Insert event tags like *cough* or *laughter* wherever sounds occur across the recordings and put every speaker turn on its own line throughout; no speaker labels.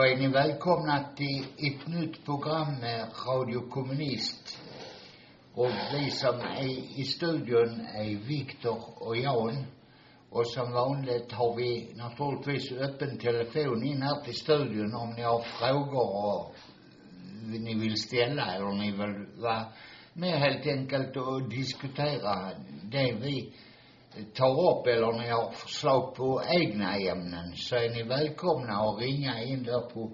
då är ni välkomna till ett nytt program med Radio Kommunist. Och vi som är i studion är Viktor och Jan. Och som vanligt har vi naturligtvis öppen telefon in här till studion om ni har frågor och ni vill ställa eller ni vill vara med helt enkelt och diskutera det vi tar upp eller ni har förslag på egna ämnen så är ni välkomna att ringa in där på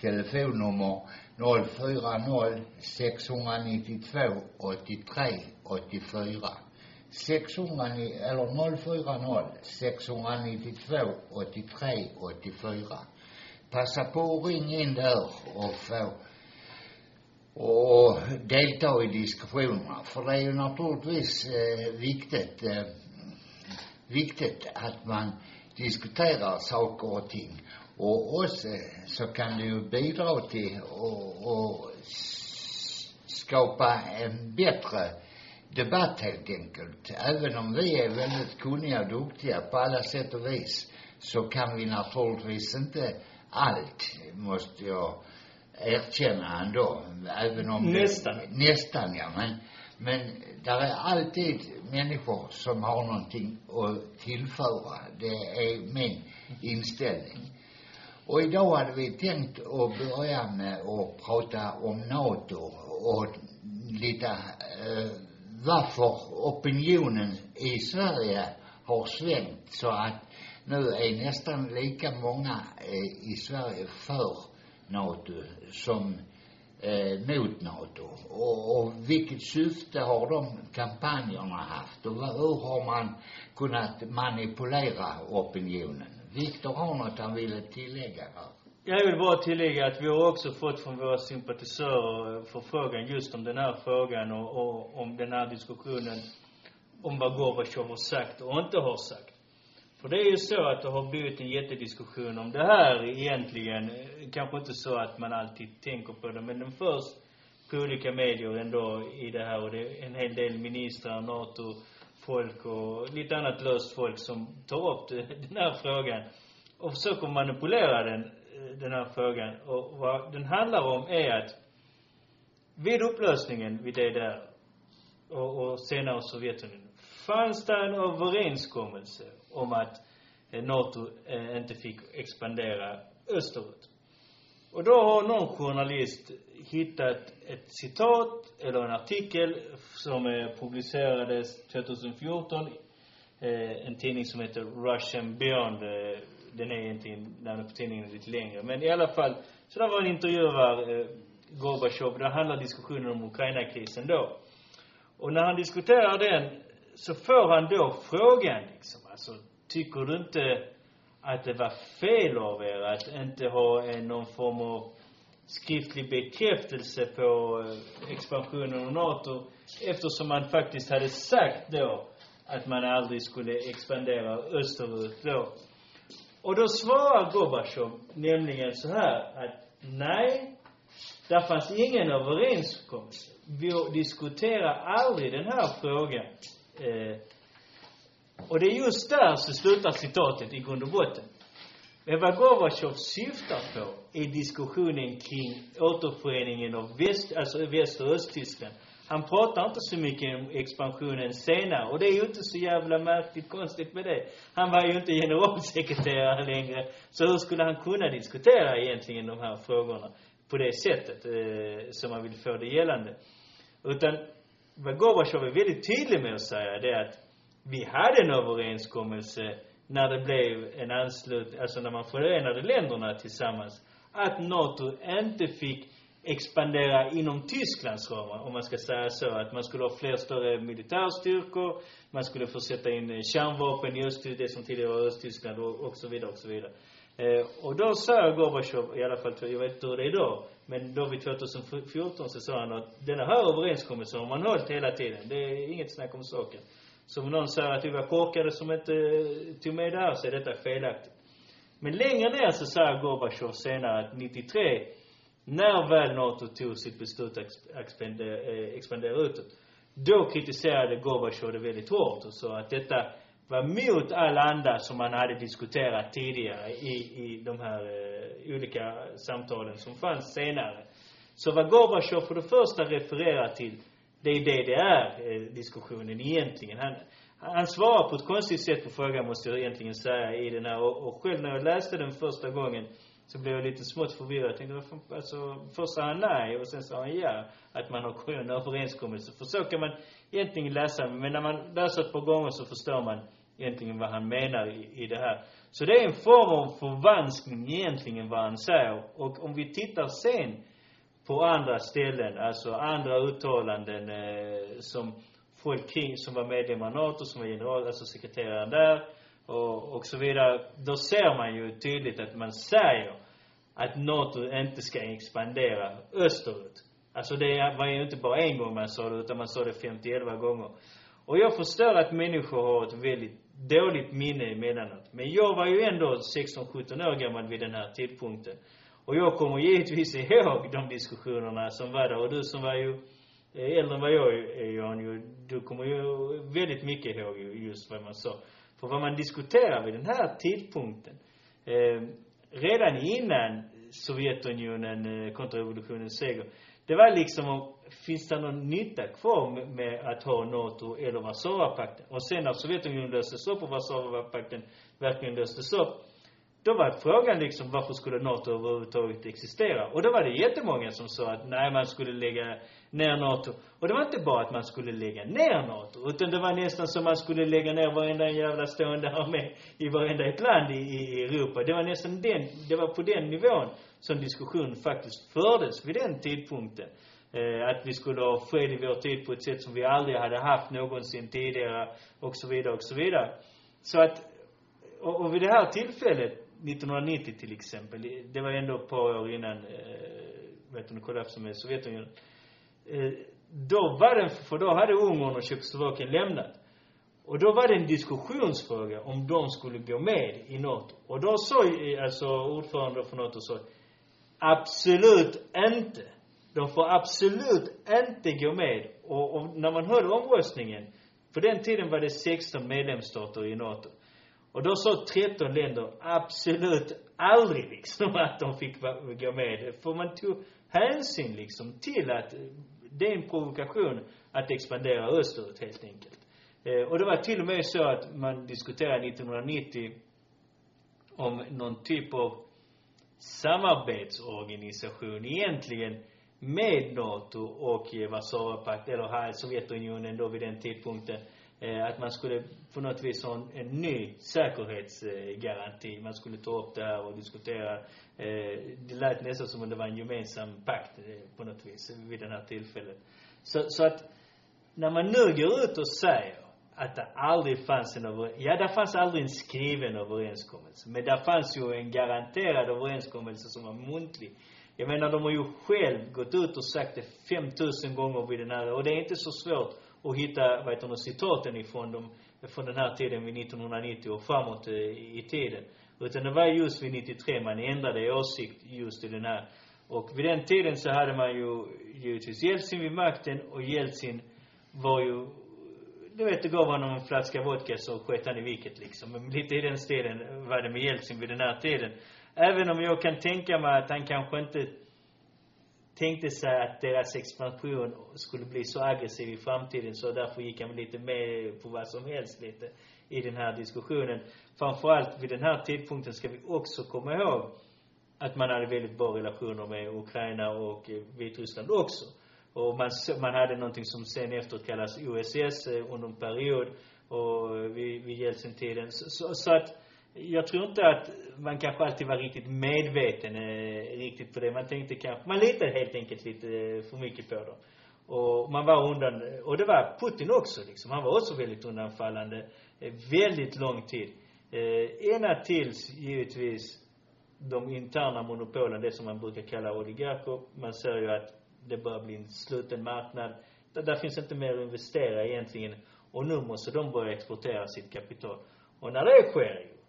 telefonnummer 040 692 83 84. 690, eller 040 692 83 84. Passa på att ringa in där och få och delta i diskussionerna. För det är ju naturligtvis eh, viktigt, eh, viktigt att man diskuterar saker och ting. Och också så kan det ju bidra till att och skapa en bättre debatt helt enkelt. Även om vi är väldigt kunniga och duktiga på alla sätt och vis så kan vi naturligtvis inte allt, måste jag erkänna ändå. Även om det-
Nästan.
Nästan ja, men, men där är alltid människor som har någonting att tillföra. Det är min inställning. Och idag hade vi tänkt att börja med att prata om NATO och lite eh, varför opinionen i Sverige har svängt så att nu är nästan lika många eh, i Sverige för NATO som eh, mot NATO. Och, och vilket syfte har de kampanjerna haft och hur har man kunnat manipulera opinionen? Viktor har något han ville tillägga här.
Jag vill bara tillägga att vi har också fått från våra sympatisörer förfrågan just om den här frågan och, och om den här diskussionen om vad Gorbatjov har sagt och inte har sagt. För det är ju så att det har blivit en jättediskussion om det här egentligen. Kanske inte så att man alltid tänker på det, men den förs på olika medier ändå i det här och det är en hel del ministrar, NATO, folk och lite annat löst folk som tar upp *laughs* den här frågan och försöker manipulera den, den här frågan. Och vad den handlar om är att vid upplösningen vid DDR och, och senare Sovjetunionen fanns det en överenskommelse om att eh, NATO eh, inte fick expandera österut. Och då har någon journalist hittat ett citat eller en artikel som eh, publicerades 2014 eh, en tidning som heter Russian Beyond. Den är egentligen, namnet på tidningen är lite längre. Men i alla fall, så där var en intervjuar eh, Gorbatjov. Där handlar diskussionen om Ukraina-krisen då. Och när han diskuterar den så får han då frågan liksom, alltså, tycker du inte att det var fel av er att inte ha en, någon form av skriftlig bekräftelse på eh, expansionen av NATO eftersom man faktiskt hade sagt då att man aldrig skulle expandera österut då. Och då svarar Gorbatjov nämligen så här att nej, där fanns ingen överenskommelse. Vi diskuterar aldrig den här frågan. Eh, och det är just där så slutar citatet i grund och botten. Men vad Gorbatjov syftar på är diskussionen kring återföreningen av väst, alltså Väst och Östtyskland. Han pratar inte så mycket om expansionen senare. Och det är ju inte så jävla märkligt konstigt med det. Han var ju inte generalsekreterare längre. Så hur skulle han kunna diskutera egentligen de här frågorna på det sättet eh, som man vill få det gällande? Utan vad Gorbatjov är väldigt tydlig med att säga, det är att vi hade en överenskommelse när det blev en anslutning, alltså när man förenade länderna tillsammans, att NATO inte fick expandera inom Tysklands ramar, om man ska säga så. Att man skulle ha fler större militärstyrkor, man skulle få sätta in eh, kärnvapen i Öst, det som tidigare var Östtyskland och, och så vidare och så vidare. Eh, och då sa Gorbatjov, i alla fall, jag vet inte hur det är idag, men då vid 2014 så sa han att denna här överenskommelsen har man hållit hela tiden. Det är inget snack om saken. Så om någon säger att vi var korkade som inte eh, tog med det här så är detta felaktigt. Men längre ner så säger Gorbatjov senare att 93 när väl NATO tog sitt beslut att expandera, eh, expandera utåt, då kritiserade Gorbatjov det väldigt hårt och sa att detta var mot all anda som man hade diskuterat tidigare i, i de här eh, olika samtalen som fanns senare. Så vad Gorbatjov för det första refererar till, det är DDR-diskussionen eh, egentligen. Han, han svarar på ett konstigt sätt på frågan, måste jag egentligen säga, i den här. Och, och själv när jag läste den första gången så blev jag lite smått förvirrad. Jag tänkte, varför, alltså, först sa han nej och sen sa han ja. Att man har en överenskommelse. För så kan man egentligen läsa, men när man läser ett par gånger så förstår man egentligen vad han menar i, i det här. Så det är en form av förvanskning egentligen vad han säger. Och om vi tittar sen på andra ställen, alltså andra uttalanden eh, som folk kring, som var medlemmar i NATO, som var general, alltså sekreteraren där, och, och så vidare, då ser man ju tydligt att man säger att NATO inte ska expandera österut. Alltså det var ju inte bara en gång man sa det, utan man sa det 50-11 gånger. Och jag förstår att människor har ett väldigt dåligt minne emellanåt. Men jag var ju ändå 16-17 år gammal vid den här tidpunkten. Och jag kommer givetvis ihåg de diskussionerna som var där. Och du som var ju eh, äldre än vad jag är, Jan, du kommer ju väldigt mycket ihåg just vad man sa. För vad man diskuterar vid den här tidpunkten, eh, redan innan Sovjetunionen, eh, kontrarevolutionens seger, det var liksom om, finns det någon nytta kvar med, med att ha NATO eller Warszawapakten? Och sen när Sovjetunionen löstes upp och Warszawapakten verkligen löstes upp, då var frågan liksom, varför skulle NATO överhuvudtaget existera? Och då var det jättemånga som sa att nej, man skulle lägga ner NATO. Och det var inte bara att man skulle lägga ner NATO, utan det var nästan som man skulle lägga ner varenda jävla stående armé i varenda ett land i, i Europa. Det var nästan den, det var på den nivån som diskussionen faktiskt fördes vid den tidpunkten. Eh, att vi skulle ha fred i vår tid på ett sätt som vi aldrig hade haft någonsin tidigare och så vidare och så vidare. Så att, och, och vid det här tillfället, 1990 till exempel, det var ändå ett par år innan, eh, vet du, kollapsen med Sovjetunionen eh, då var det, för då hade Ungern och Tjeckoslovakien lämnat. Och då var det en diskussionsfråga om de skulle gå med i NATO. Och då sa eh, alltså ordförande för NATO sa, absolut inte. De får absolut inte gå med. Och, och när man hörde omröstningen, på den tiden var det 16 medlemsstater i NATO. Och då sa 13 länder absolut aldrig liksom *laughs* att de fick gå med. För man tog hänsyn liksom till att det är en provokation att expandera österut helt enkelt. Eh, och det var till och med så att man diskuterade 1990 om någon typ av samarbetsorganisation egentligen med NATO och eh, Warszawapakten, eller här Sovjetunionen då vid den tidpunkten. Eh, att man skulle på något vis ha en, en ny säkerhetsgaranti. Man skulle ta upp det här och diskutera. Eh, det lät nästan som om det var en gemensam pakt eh, på något vis vid det här tillfället. Så, så att när man nu går ut och säger att det aldrig fanns en över, ja det fanns aldrig en skriven överenskommelse. Men det fanns ju en garanterad överenskommelse som var muntlig. Jag menar, de har ju själv gått ut och sagt det 5000 gånger vid den här, och det är inte så svårt och hitta, vad heter det, citaten ifrån dem, från den här tiden vid 1990 och framåt i, i tiden. Utan det var just vid 93 man ändrade åsikt just i den här. Och vid den tiden så hade man ju givetvis Jeltsin vid makten och Jeltsin var ju du vet, det gav honom en flaska vodka så sket han i viket liksom. Men lite i den stilen var det med Jeltsin vid den här tiden. Även om jag kan tänka mig att han kanske inte tänkte sig att deras expansion skulle bli så aggressiv i framtiden så därför gick han lite med på vad som helst lite i den här diskussionen. Framförallt vid den här tidpunkten ska vi också komma ihåg att man hade väldigt bra relationer med Ukraina och Vitryssland också. Och man, man hade någonting som sen efteråt kallas OSS eh, under en period och vid, vid Jeltsin-tiden. Så, så, så att jag tror inte att man kanske alltid var riktigt medveten eh, riktigt på det. Man tänkte kanske, man litade helt enkelt lite eh, för mycket på dem. Och man var undan, och det var Putin också liksom. Han var också väldigt undanfallande, eh, väldigt lång tid. Eh, ena tills givetvis de interna monopolen, det som man brukar kalla oligarker. Man ser ju att det börjar bli en sluten marknad. Där, där finns inte mer att investera egentligen. Och nu måste de börja exportera sitt kapital. Och när det sker ju,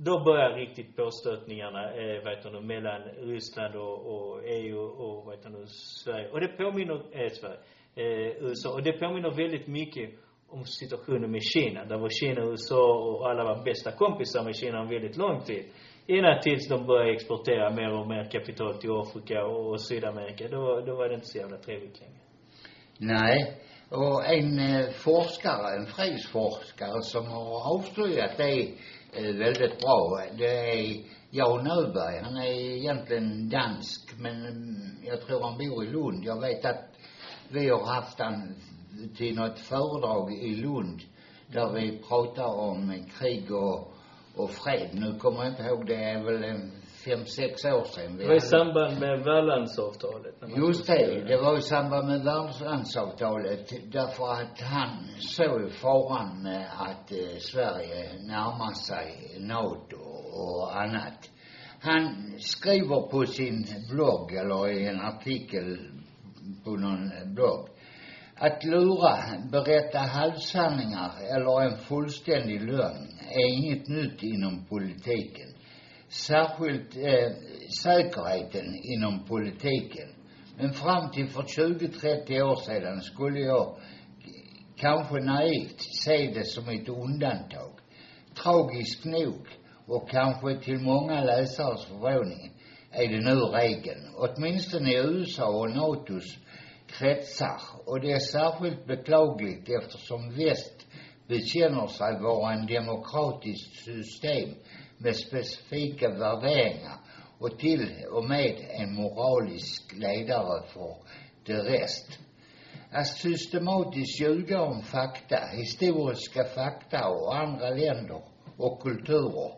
då börjar riktigt påstötningarna, eh, vad heter det, mellan Ryssland och, och EU och, vad heter det, Sverige. Och det påminner, eh, Sverige, eh, USA. Och det påminner väldigt mycket om situationen med Kina. Där var Kina och USA och alla var bästa kompisar med Kina en väldigt lång tid. Innan tills de började exportera mer och mer kapital till Afrika och Sydamerika. Då, då var det inte så jävla trevligt längre.
Nej. Och en eh, forskare, en fredsforskare som har avslöjat det Eh, väldigt bra, det är Jan Öberg. Han är egentligen dansk, men mm, jag tror han bor i Lund. Jag vet att vi har haft han till något föredrag i Lund där vi pratar om krig och, och fred. Nu kommer jag inte ihåg, det är väl en fem, sex år sedan.
Det var i samband med Värlandsavtalet.
Just det, det var i samband med Världslandsavtalet därför att han såg faran med att eh, Sverige närmar sig NATO och annat. Han skriver på sin blogg, eller i en artikel på någon blogg, att lura, berätta halvsanningar eller en fullständig lögn är inget nytt inom politiken. Särskilt eh, säkerheten inom politiken. Men fram till för 20-30 år sedan skulle jag kanske naivt se det som ett undantag. Tragiskt nog, och kanske till många läsares förvåning, är det nu regeln. Åtminstone i USA och NATOs kretsar. Och det är särskilt beklagligt eftersom väst bekänner sig vara en demokratiskt system med specifika värderingar och till och med en moralisk ledare för det rest. Att systematiskt ljuga om fakta, historiska fakta och andra länder och kulturer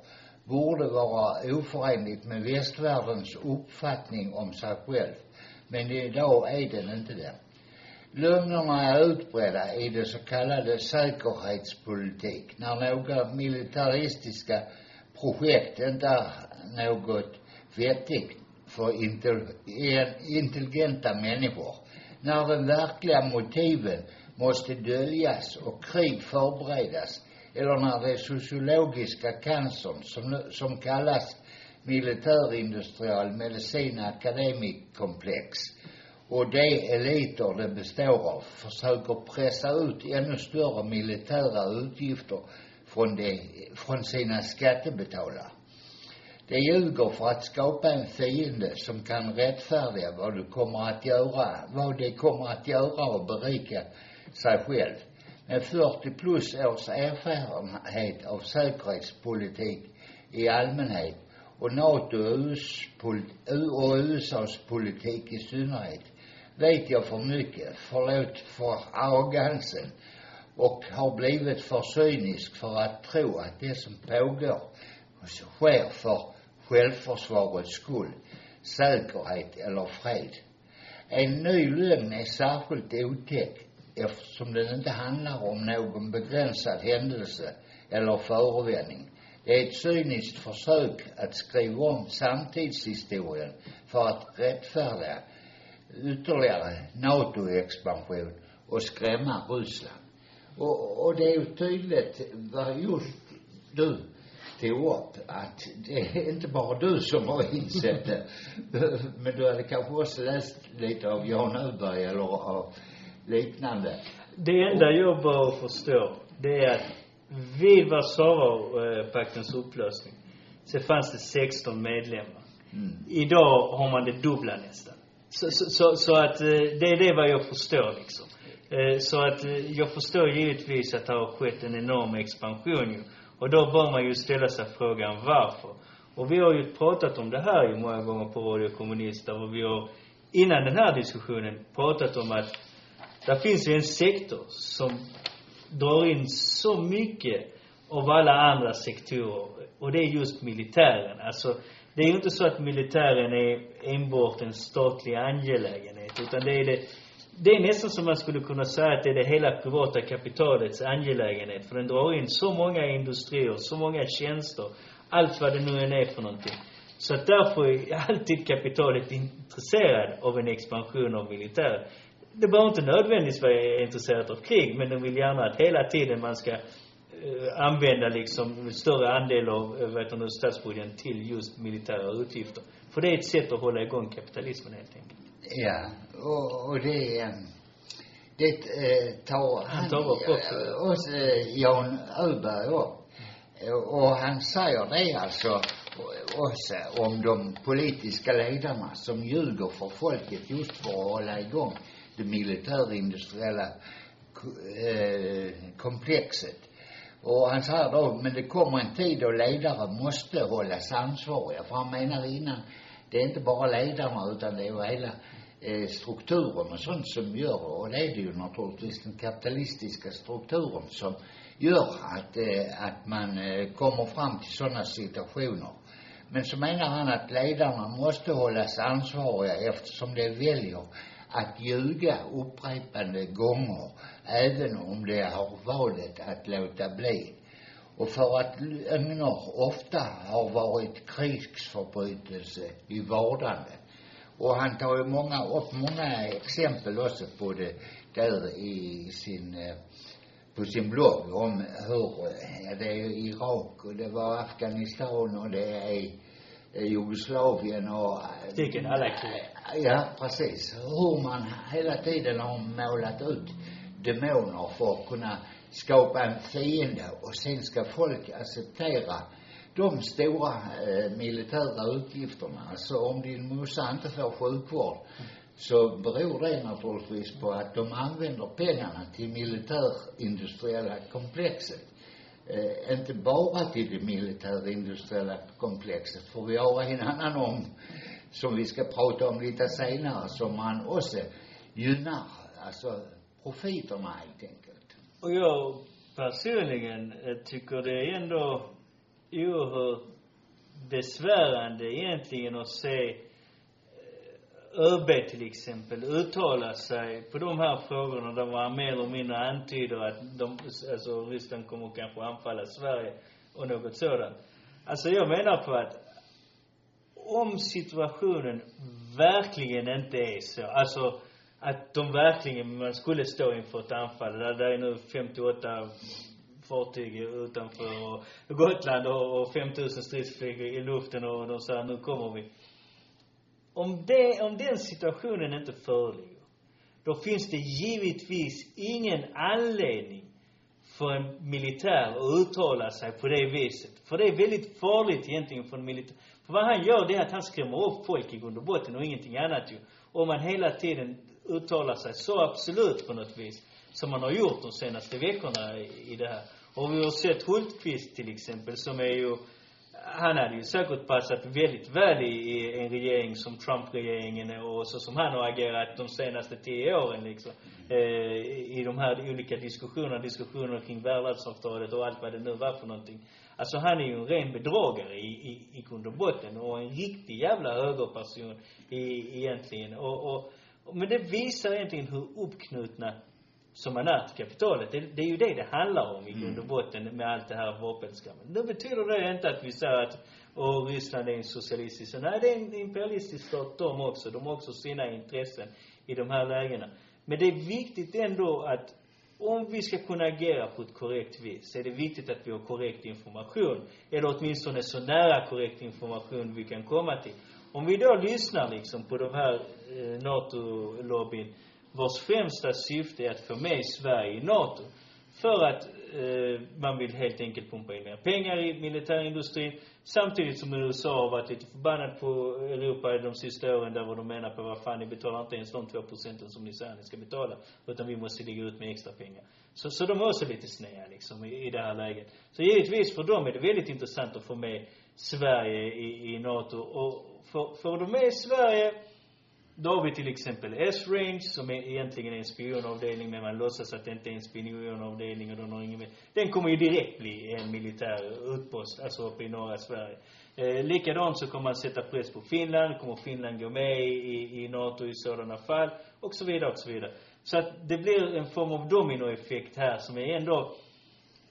borde vara oförenligt med västvärldens uppfattning om sig själv. Men idag är den inte det. Lögnerna är utbredda i det så kallade säkerhetspolitik, när några militaristiska projekt inte är något vettigt för intelligenta människor. När de verkliga motiven måste döljas och krig förberedas eller när den sociologiska cancern som, som kallas militärindustrial medicin akademikkomplex och de eliter det består av försöker pressa ut ännu större militära utgifter från, de, från sina skattebetalare. De ljuger för att skapa en fiende som kan rättfärdiga vad du kommer att göra, vad de kommer att göra och berika sig själv. Med 40 plus års erfarenhet av säkerhetspolitik i allmänhet och NATO och, och USAs politik i synnerhet vet jag för mycket, förlåt för arrogansen, och har blivit för cynisk för att tro att det som pågår sker för självförsvarets skull, säkerhet eller fred. En ny lögn är särskilt otäck eftersom den inte handlar om någon begränsad händelse eller förevändning. Det är ett cyniskt försök att skriva om samtidshistorien för att rättfärdiga ytterligare NATO-expansion och skrämma Ryssland. Och, och det är ju tydligt vad just du tog upp att det är inte bara du som har insett det. *laughs* Men du hade kanske också läst lite av Jan Öberg eller av liknande.
Det enda jag bör förstå, det är att vid Warszawapaktens upplösning så fanns det 16 medlemmar.
Mm.
Idag har man det dubbla nästan. Så, så, så, så att eh, det är det vad jag förstår liksom. Eh, så att eh, jag förstår givetvis att det har skett en enorm expansion ju. Och då bör man ju ställa sig frågan varför. Och vi har ju pratat om det här ju många gånger på Radio Kommunister och vi har innan den här diskussionen pratat om att det finns ju en sektor som drar in så mycket av alla andra sektorer och det är just militären. Alltså, det är ju inte så att militären är enbart en statlig angelägenhet utan det är det det är nästan som man skulle kunna säga att det är det hela privata kapitalets angelägenhet. För den drar in så många industrier, så många tjänster, allt vad det nu än är för någonting. Så att därför är alltid kapitalet intresserad av en expansion av militären. Det behöver inte nödvändigtvis vara intresserat av krig, men de vill gärna att hela tiden man ska eh, använda liksom en större andel av, vet vad heter statsbudgeten till just militära utgifter. För det är ett sätt att hålla igång kapitalismen helt enkelt.
Ja, och, och det, det eh, tar
Han tar upp också.
eh, också eh, Jan Öberg upp. Och han säger det alltså också om de politiska ledarna som ljuger för folket just för att hålla igång det militärindustriella ko- komplexet. Och han säger då, men det kommer en tid då ledare måste hållas ansvariga. För han menar innan, det är inte bara ledarna utan det är ju hela Eh, strukturen och sånt som gör, och det är det ju naturligtvis den kapitalistiska strukturen som gör att, eh, att man eh, kommer fram till sådana situationer. Men så menar han att ledarna måste hållas ansvariga eftersom de väljer att ljuga upprepade gånger, även om de har valet att låta bli. Och för att lögner ofta har varit krigsförbrytelse i vardande. Och han tar ju många, upp många exempel också på det där i sin, eh, på sin blogg om hur, eh, ja, det är Irak och det var Afghanistan och det är eh, Jugoslavien och
Vilken alla krig.
Ja, precis. Hur man hela tiden har målat ut demoner för att kunna skapa en fiende och sen ska folk acceptera de stora eh, militära utgifterna. Alltså om din morsa inte får sjukvård så beror det naturligtvis på att de använder pengarna till militärindustriella komplexet. Eh, inte bara till det militärindustriella komplexet, för vi har en annan om, som vi ska prata om lite senare, som man också gynnar, alltså profiterna helt enkelt.
Och jag personligen eh, tycker det är ändå oerhört besvärande egentligen att se eh, ÖB till exempel uttala sig på de här frågorna där man mer eller mindre antyder att de, alltså Ryssland kommer kanske anfalla Sverige och något sådant. Alltså jag menar på att om situationen verkligen inte är så, alltså att de verkligen, man skulle stå inför ett anfall. Där, där är nu 58 fartyg utanför och Gotland och, och 5000 stridsflyg i luften och de säger nu kommer vi. Om det, om den situationen inte föreligger, då finns det givetvis ingen anledning för en militär att uttala sig på det viset. För det är väldigt farligt egentligen för en militär. För vad han gör det är att han skrämmer upp folk i grund och botten och ingenting annat ju. Om man hela tiden uttalar sig så absolut på något vis, som man har gjort de senaste veckorna i, i det här. Och vi har sett Hultqvist till exempel, som är ju, han hade ju säkert passat väldigt väl i, i en regering som Trump-regeringen och så som han har agerat de senaste tio åren liksom. Eh, I de här olika diskussionerna, diskussionerna kring världsavtalet och allt vad det nu var för någonting. Alltså han är ju en ren bedragare i, i, i grund och botten och en riktig jävla högerperson i, egentligen. Och, och, men det visar egentligen hur uppknutna som man är till kapitalet. Det, det är ju det det handlar om i grund och botten med allt det här vapenskammen. Nu betyder det inte att vi säger att och Ryssland är en socialistisk. Nej, det är en imperialistisk stat de också. De har också sina intressen i de här lägena. Men det är viktigt ändå att om vi ska kunna agera på ett korrekt vis, så är det viktigt att vi har korrekt information. Eller åtminstone så nära korrekt information vi kan komma till. Om vi då lyssnar liksom på de här eh, NATO-lobbyn, vars främsta syfte är att få med Sverige i NATO. För att eh, man vill helt enkelt pumpa in mer pengar i militärindustrin. Samtidigt som USA har varit lite förbannat på Europa de sista åren där de menar på vad fan ni betalar inte ens de två procenten som ni säger ni ska betala. Utan vi måste ligga ut med extra pengar. Så, så de är också lite sneda liksom i, i det här läget. Så givetvis för dem är det väldigt intressant att få med Sverige i, i NATO. Och får, får de med Sverige då har vi till exempel S-Range som är egentligen en spionavdelning men man låtsas att det inte är en spionavdelning och de har ingen med. Den kommer ju direkt bli en militär utpost, alltså uppe i norra Sverige. Eh, likadant så kommer man sätta press på Finland, kommer Finland gå med i, i NATO i sådana fall, och så vidare och så vidare. Så att det blir en form av dominoeffekt här som är ändå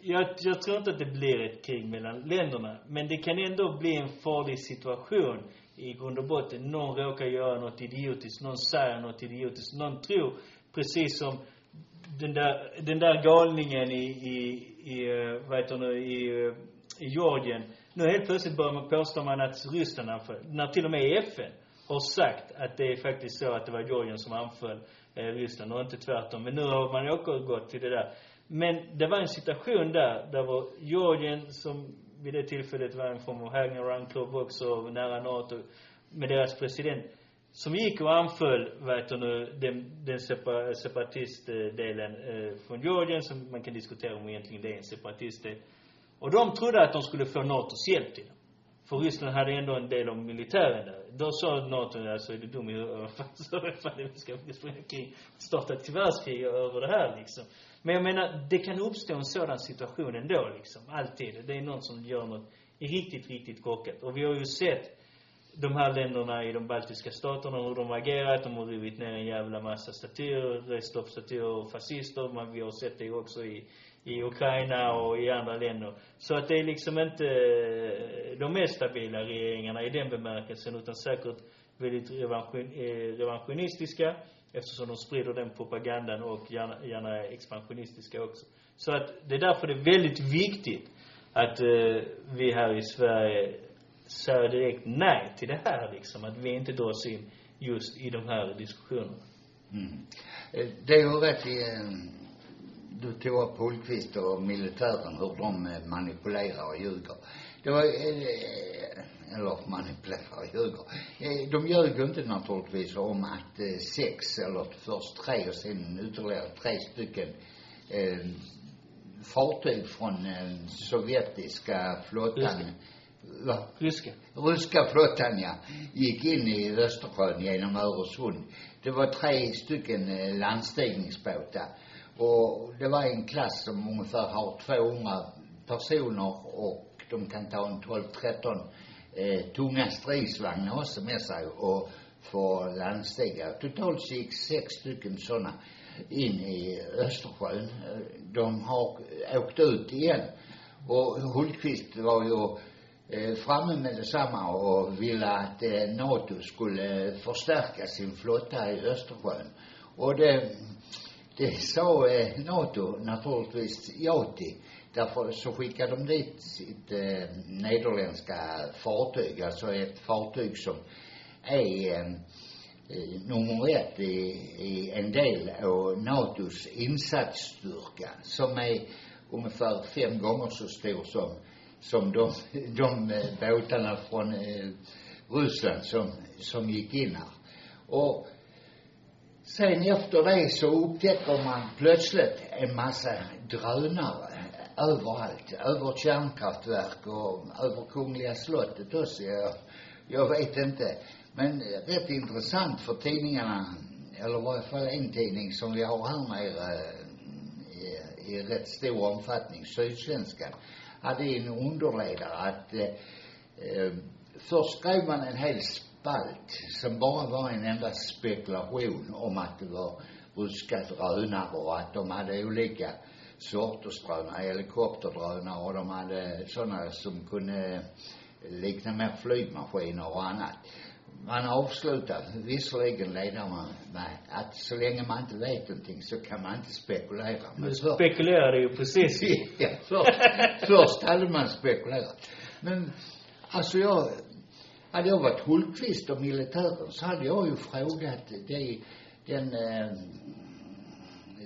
jag, jag tror inte att det blir ett krig mellan länderna, men det kan ändå bli en farlig situation i grund och botten. Någon råkar göra något idiotiskt, någon säger något idiotiskt, någon tror, precis som den där, den där galningen i, i, i eh, vad heter det, i, eh, i Georgien. Nu helt plötsligt börjar man påstå man att Ryssland anföll. När till och med FN har sagt att det är faktiskt så att det var Georgien som anföll eh, Ryssland och inte tvärtom. Men nu har man återgått till det där. Men det var en situation där, där var Georgien som vid det tillfället var en form av hang klubb också, nära NATO, med deras president, som gick och anföll, vet du nu, den, den separatistdelen eh, från Georgien, som man kan diskutera om egentligen det är en separatistdel. Och de trodde att de skulle få NATOs hjälp till dem. För Ryssland hade ändå en del av militären där. Då sa NATO, alltså är du dum i huvudet? *laughs* Vad vi ska springa krig, starta ett världskrig över det här liksom. Men jag menar, det kan uppstå en sådan situation ändå liksom. Alltid. Det är någon som gör något riktigt, riktigt korkat. Och vi har ju sett de här länderna i de baltiska staterna, hur de har agerat. De har rivit ner en jävla massa statyer, rest upp statyer fascister. Men vi har sett det också i, i Ukraina och i andra länder. Så att det är liksom inte eh, de mest stabila regeringarna i den bemärkelsen, utan säkert väldigt revansionistiska eh, eftersom de sprider den propagandan och gärna, gärna är expansionistiska också. Så att det är därför det är väldigt viktigt att eh, vi här i Sverige säger direkt nej till det här liksom. Att vi inte dras in just i de här diskussionerna.
Mm. Eh, det är ju rätt i, eh, du tog upp Hultqvist och militären, hur de eh, manipulerar och ljuger. Det var, eller manipulerar och ljuger. De ljög inte naturligtvis om att sex, eller först tre och sen ytterligare tre stycken eh, fartyg från den sovjetiska flottan
Va? Ryska.
Ryska flottan, ja. Gick in i Östersjön genom Öresund. Det var tre stycken eh, landstigningsbåtar. Och det var en klass som ungefär har 200 personer och de kan ta en 12-13 eh, tunga stridsvagnar också med sig och få landstiga. Totalt så gick sex stycken sådana in i Östersjön. De har åkt ut igen. Och Hultqvist var ju eh, framme med detsamma och ville att eh, NATO skulle förstärka sin flotta i Östersjön. Och det, det sa eh, NATO naturligtvis ja till. Därför så skickade de dit sitt eh, nederländska fartyg, alltså ett fartyg som är eh, nummer ett i, i en del av NATOs insatsstyrka som är ungefär fem gånger så stor som som de, *laughs* de eh, båtarna från eh, Ryssland som, som gick in här. Och sen efter det så upptäcker man plötsligt en massa drönare överallt. Över kärnkraftverk och över Kungliga slottet också. Jag, jag vet inte. Men rätt intressant för tidningarna, eller i varje fall en tidning som vi har här nere i, i rätt stor omfattning, Sydsvenskan, hade en underledare att eh, eh först skrev man en hel spalt som bara var en enda spekulation om att det var ryska drönare och att de hade olika sorters drönare, helikopterdrönare och de hade sådana som kunde likna mer flygmaskiner och annat. Man avslutar visserligen ledaren med att så länge man inte vet någonting så kan man inte spekulera.
Du
för-
spekulerade ju precis. *laughs*
ja, först, först hade man spekulerat. Men alltså jag, hade jag varit Hultqvist och militären så hade jag ju frågat det, den, eh,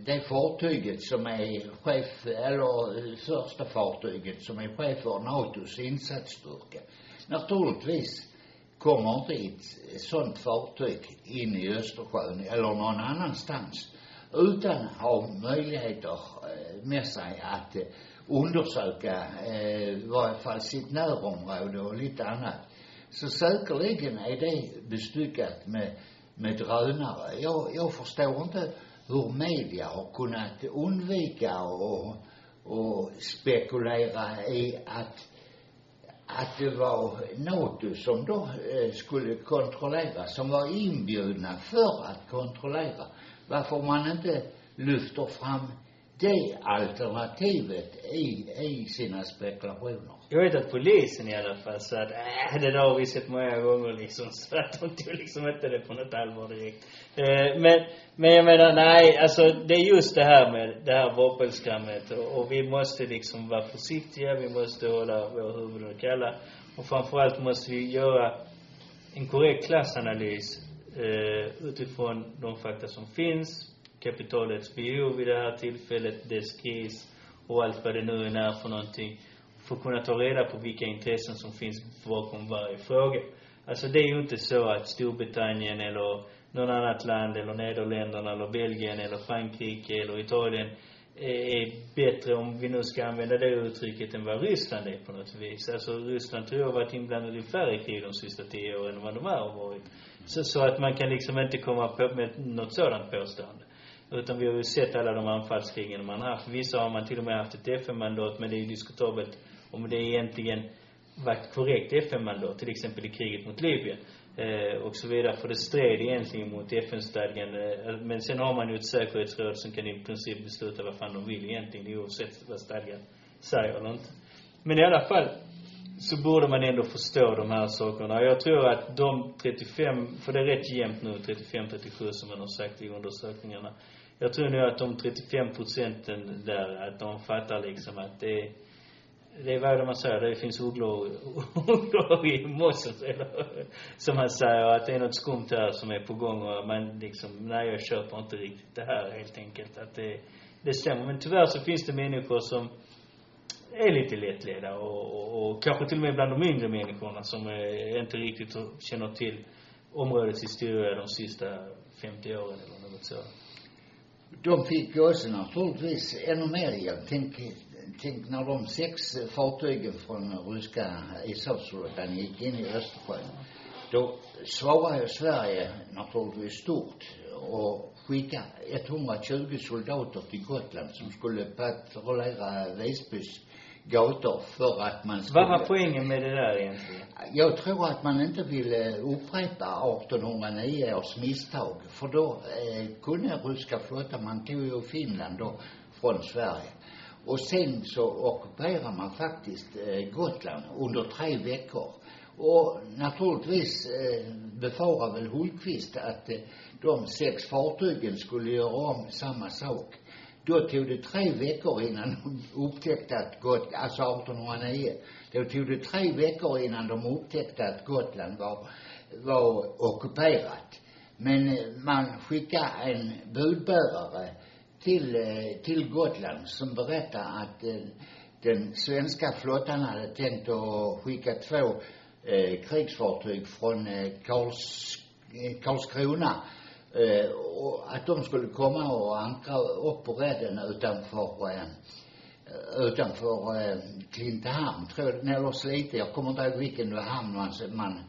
det fartyget som är chef, eller eh, första fartyget som är chef för NATOs insatsstyrka. Naturligtvis kommer inte ett sånt fartyg in i Östersjön eller någon annanstans utan ha möjligheter eh, med sig att undersöka i varje fall sitt närområde och lite annat. Så säkerligen är det bestyckat med, med drönare. Jag, jag förstår inte hur media har kunnat undvika och, och spekulera i att att det var NATO som då eh, skulle kontrollera, som var inbjudna för att kontrollera. Varför man inte lyfter fram det alternativet i, i sina spekulationer.
Jag vet att polisen i alla fall sa att äh, det där har vi sett många gånger liksom. *laughs* Så att de tog liksom inte det på något allvar direkt. Eh, men, men jag menar, nej, alltså det är just det här med det här vapenskrammet. och, och vi måste liksom vara försiktiga, vi måste hålla våra huvuden kalla. Och framförallt måste vi göra en korrekt klassanalys eh, utifrån de fakta som finns, kapitalets behov vid det här tillfället, dess kris och allt vad det nu än är för någonting. För att kunna ta reda på vilka intressen som finns bakom varje fråga. Alltså det är ju inte så att Storbritannien eller någon annat land eller Nederländerna eller Belgien eller Frankrike eller Italien eh, är bättre, om vi nu ska använda det uttrycket, än vad Ryssland är på något vis. Alltså Ryssland tror jag har varit inblandad i färre krig de sista tio åren än vad de här har varit. Så, så att man kan liksom inte komma på med något sådant påstående. Utan vi har ju sett alla de anfallskrigen man har haft. Vissa har man till och med haft ett FN-mandat, men det är ju diskutabelt om det egentligen var ett korrekt FN-mandat, till exempel i kriget mot Libyen. Eh, och så vidare. För det stred egentligen mot FN-stadgan. Eh, men sen har man ju ett säkerhetsråd som kan i princip besluta vad fan de vill egentligen, oavsett vad stadgan säger eller inte. Men i alla fall, så borde man ändå förstå de här sakerna. Jag tror att de 35, för det är rätt jämnt nu, 35-37 som man har sagt i undersökningarna. Jag tror nu att de 35 procenten där, att de fattar liksom att det är, det är vad är det man säger, det finns ugglor, ugglor i mossen, eller som man säger, att det är något skumt här som är på gång och man liksom, nej jag köper inte riktigt det här helt enkelt. Att det, det stämmer. Men tyvärr så finns det människor som är lite lättledda och, och, och kanske till och med bland de yngre människorna som eh, inte riktigt känner till områdets historia de sista 50 åren eller något så.
De fick ju också naturligtvis ännu mer hjälp. Tänk, tänk när de sex fartygen från ryska ishavsflottan gick in i Östersjön. Då svarade ju Sverige naturligtvis stort och skickade 120 soldater till Gotland som skulle patrullera Visbys gator för att man skulle...
Vad var poängen med det där egentligen?
Jag tror att man inte ville upprepa 1809 års misstag. För då eh, kunde ryska flottan, man tog ju Finland då från Sverige. Och sen så ockuperar man faktiskt eh, Gotland under tre veckor. Och naturligtvis eh, befarar väl Hultqvist att eh, de sex fartygen skulle göra om samma sak. Då tog det tre veckor innan de upptäckte att Gotland, alltså 1809, då tog det tre veckor innan de upptäckte att Gotland var, var ockuperat. Men eh, man skickade en budbärare till, eh, till Gotland som berättade att eh, den svenska flottan hade tänkt att skicka två eh, krigsfartyg från eh, Karls, eh, Karlskrona eh, och att de skulle komma och ankra upp på redden utanför eh, utanför eh, Klintehamn, tror jag, eller Slite. Jag kommer inte ihåg vilken hamn man, man,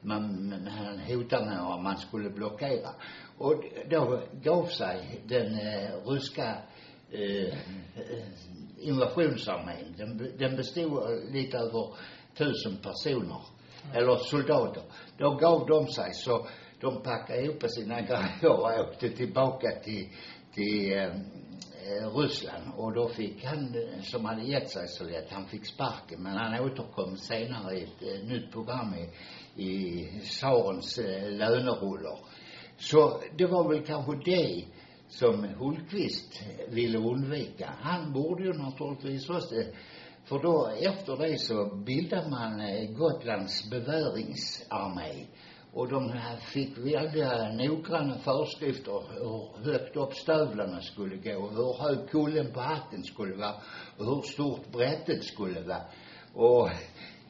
man, man hotade med att man skulle blockera. Och då gav sig den eh, ryska eh, invasionsarmén. Den, den bestod lite över tusen personer, eller soldater. Då gav de sig så de packade ihop sina grejer och åkte tillbaka till, till eh, eh, Ryssland och då fick han, som hade gett sig så lätt, han fick sparken men han återkom senare i ett eh, nytt program i, i tsarens eh, lönerullor. Så det var väl kanske det som Hultqvist ville undvika. Han borde ju naturligtvis också för då efter det så bildade man eh, Gotlands beväringsarmé. Och de fick väldiga noggranna föreskrifter hur högt upp stövlarna skulle gå, hur hög kullen på hatten skulle vara och hur stort brättet skulle vara. Och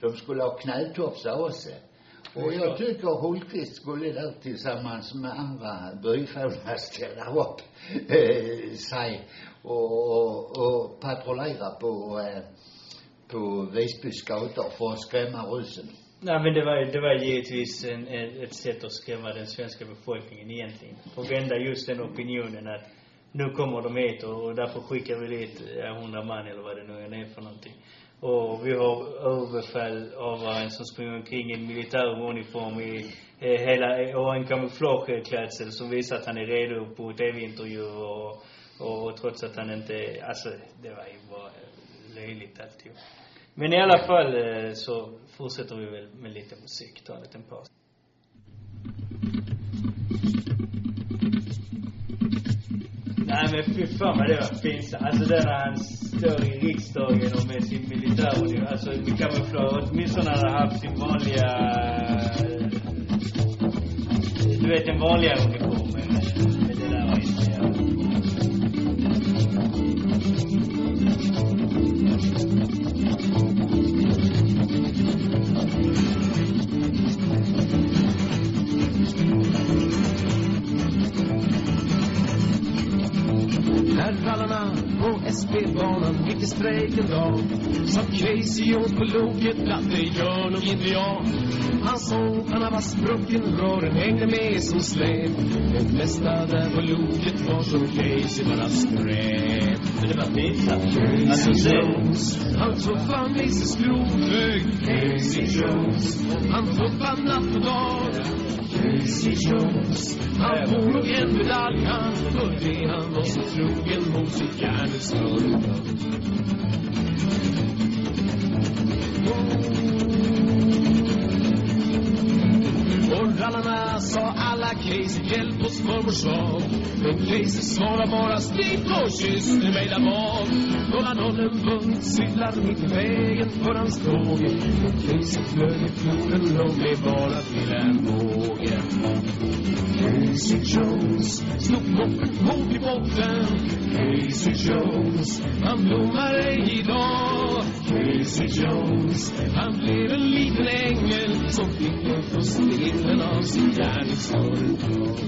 de skulle ha knätofsar också. Och jag tycker Hultqvist skulle där tillsammans med andra byfånar ställa upp eh, sig och, och, och patrullera på, eh, på Visbys gator för att skrämma ryssen.
Nej men det var, det var givetvis en, ett sätt att skrämma den svenska befolkningen egentligen. Och vända just den opinionen att nu kommer de hit och, och därför skickar vi dit hundra man eller vad det nu är för någonting. Och vi har överbefälhavaren som springer omkring i en militär uniform i eh, hela, och en kamouflageklädsel som visar att han är redo på tv-intervjuer och, och, och trots att han inte, alltså det var ju bara löjligt alltihop. Men i alla fall eh, så fortsätter vi väl med lite musik, ta en liten paus. Nej men fy fan vad det var pinsamt. Alltså det när han står i riksdagen och med sin militäruniform, alltså med kamouflage, åtminstone när han haft sin vanliga, eh, du vet den vanliga uniformen.
Eh, SB-banan mitt i strejken dag Som Casey åt på loket, att det gör nog inte jag Han såg han var sprucken, rören hängde med som släp. Det mesta där på loket var som Casey bara skräp.
Men det var.
Casey
Alltså det,
Jones, han tuffar med sin skrotbög Casey Jones, han tuffar natt och dag Casey Jones, han får nog en medalj han För det han var så trogen mot sitt järnvägsföretag Och rallarna sa alla Casey hjälp oss mormors dag Men Casey svarade bara stig och kysste mig där bak Och han höll en bunt cyklar mitt i vägen för hans tåg Och Casey flög i floden och blev bara till en båge. Casey Jones slog moppet hårt i botten. Casey Jones, han blommar ej idag. Casey Jones, han blev en liten ängel som fick en puss i himlen av sin järnvägsföretag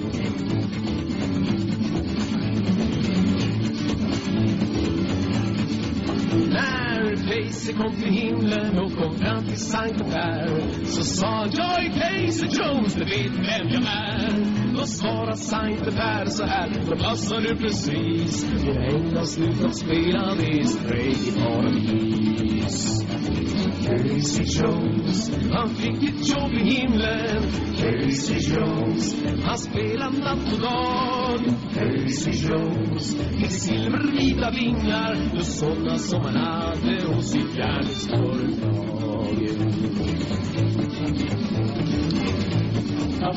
När Casey kom till himlen och kom fram till Sankt Per Så sa han, jag är Casey Jones, du vet vem jag är. Då svarade Sankt Per så här, då passar du precis. Din änglar slutat spela, det är strejk i paradis. Casey Jones, han fick ett jobb i himlen. Casey Jones, han spelar natt och dag Casey Jones, fick silvervita vingar. Just sådana som han hade hos sitt järnvägsföretag
ja,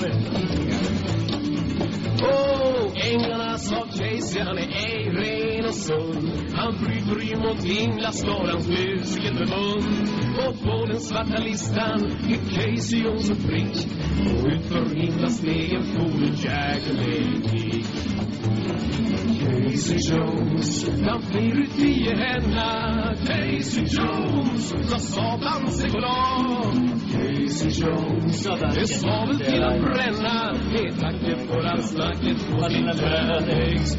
Oh,
Åh, änglarna sa Casey, han är ej ren och sund. Han bryter ju mot himlaskalans mun. Och på den svarta listan är Casey Jonsson prick Och utför himlastegen for en jäkeledig Casey Jones, han flyr ut i henne Casey Jones, sa Satan sig glad. Casey Jones, det svavel till att bränna. Det är tacket för tanken att mina kärleks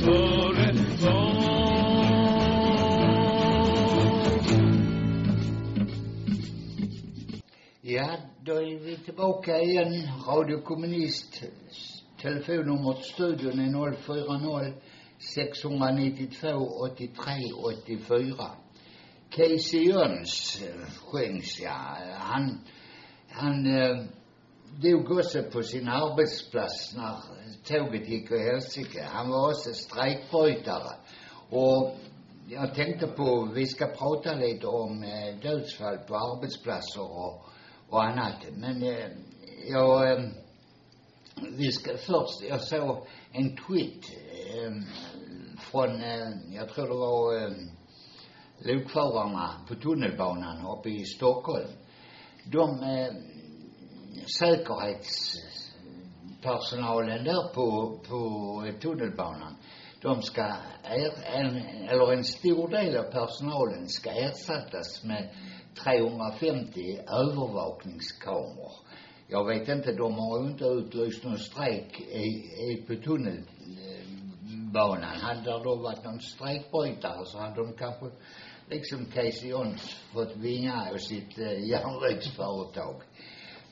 Ja, då är vi tillbaka igen. Radio Kommunist. Telefonnumret till studion är 040 692 83 84. Casey Jöns eh, sjöngs, ja. Han, han eh, dog också på sin arbetsplats när tåget gick åt helsike. Han var också strejkbrytare. Och jag tänkte på, vi ska prata lite om eh, dödsfall på arbetsplatser och, och annat. Men eh, jag, eh, vi ska först, jag såg en tweet eh, från, eh, jag tror det var eh, lokförarna på tunnelbanan uppe i Stockholm. De eh, Personalen där på, på tunnelbanan, de ska, er, en, eller en stor del av personalen ska ersättas med 350 övervakningskameror. Jag vet inte, de har ju inte utlyst någon strejk i, i på tunnelbanan. Hade det då varit någon strejkbrytare så hade de kanske liksom Casey Jones fått vinga av sitt eh, järnvägsföretag.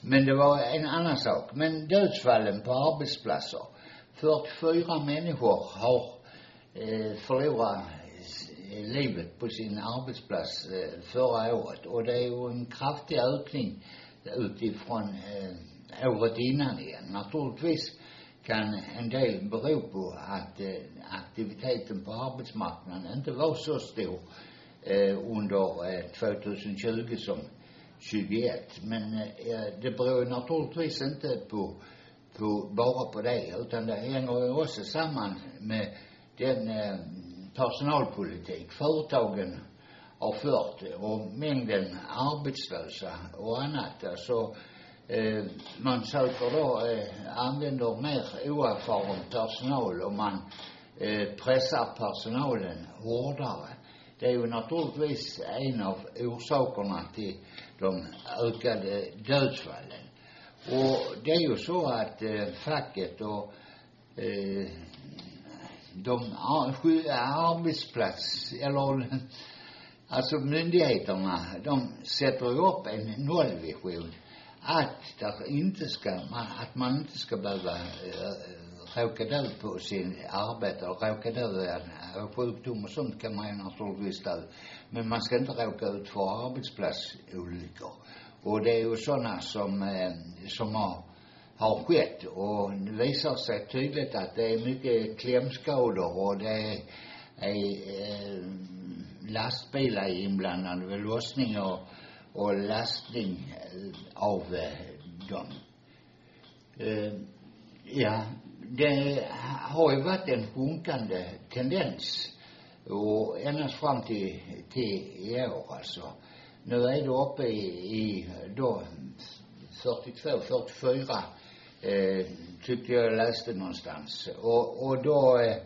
Men det var en annan sak. Men dödsfallen på arbetsplatser. 44 människor har eh, förlorat eh, livet på sin arbetsplats eh, förra året. Och det är ju en kraftig ökning utifrån eh, året innan igen. Naturligtvis kan en del bero på att eh, aktiviteten på arbetsmarknaden inte var så stor eh, under eh, 2020 som 21. Men eh, det beror naturligtvis inte på, på, bara på det, utan det hänger ju också samman med den eh, personalpolitik företagen har fört och mängden arbetslösa och annat. Alltså, eh, man söker då, eh, använder mer oerfaren personal och man eh, pressar personalen hårdare. Det är ju naturligtvis en av orsakerna till de ökade dödsfallen. Och det är ju så att eh, facket och eh, de arbetsplats, eller alltså myndigheterna, de sätter ju upp en nollvision att där inte ska, man, att man inte ska behöva eh, råka dö på sin arbete och råka dö av sjukdom och sånt kan man ju naturligtvis dö. Men man ska inte råka ut för arbetsplatsolyckor. Och det är ju sådana som, eh, som har, har skett och det visar sig tydligt att det är mycket klämskador och det är, är eh, lastbilar inblandade vid lossning och, och lastning av eh, dem. Eh, ja, det har ju varit en sjunkande tendens och ända fram till, till i år alltså. Nu är det uppe i, i då 42, 44 eh, tyckte jag läste någonstans. Och, och då, eh,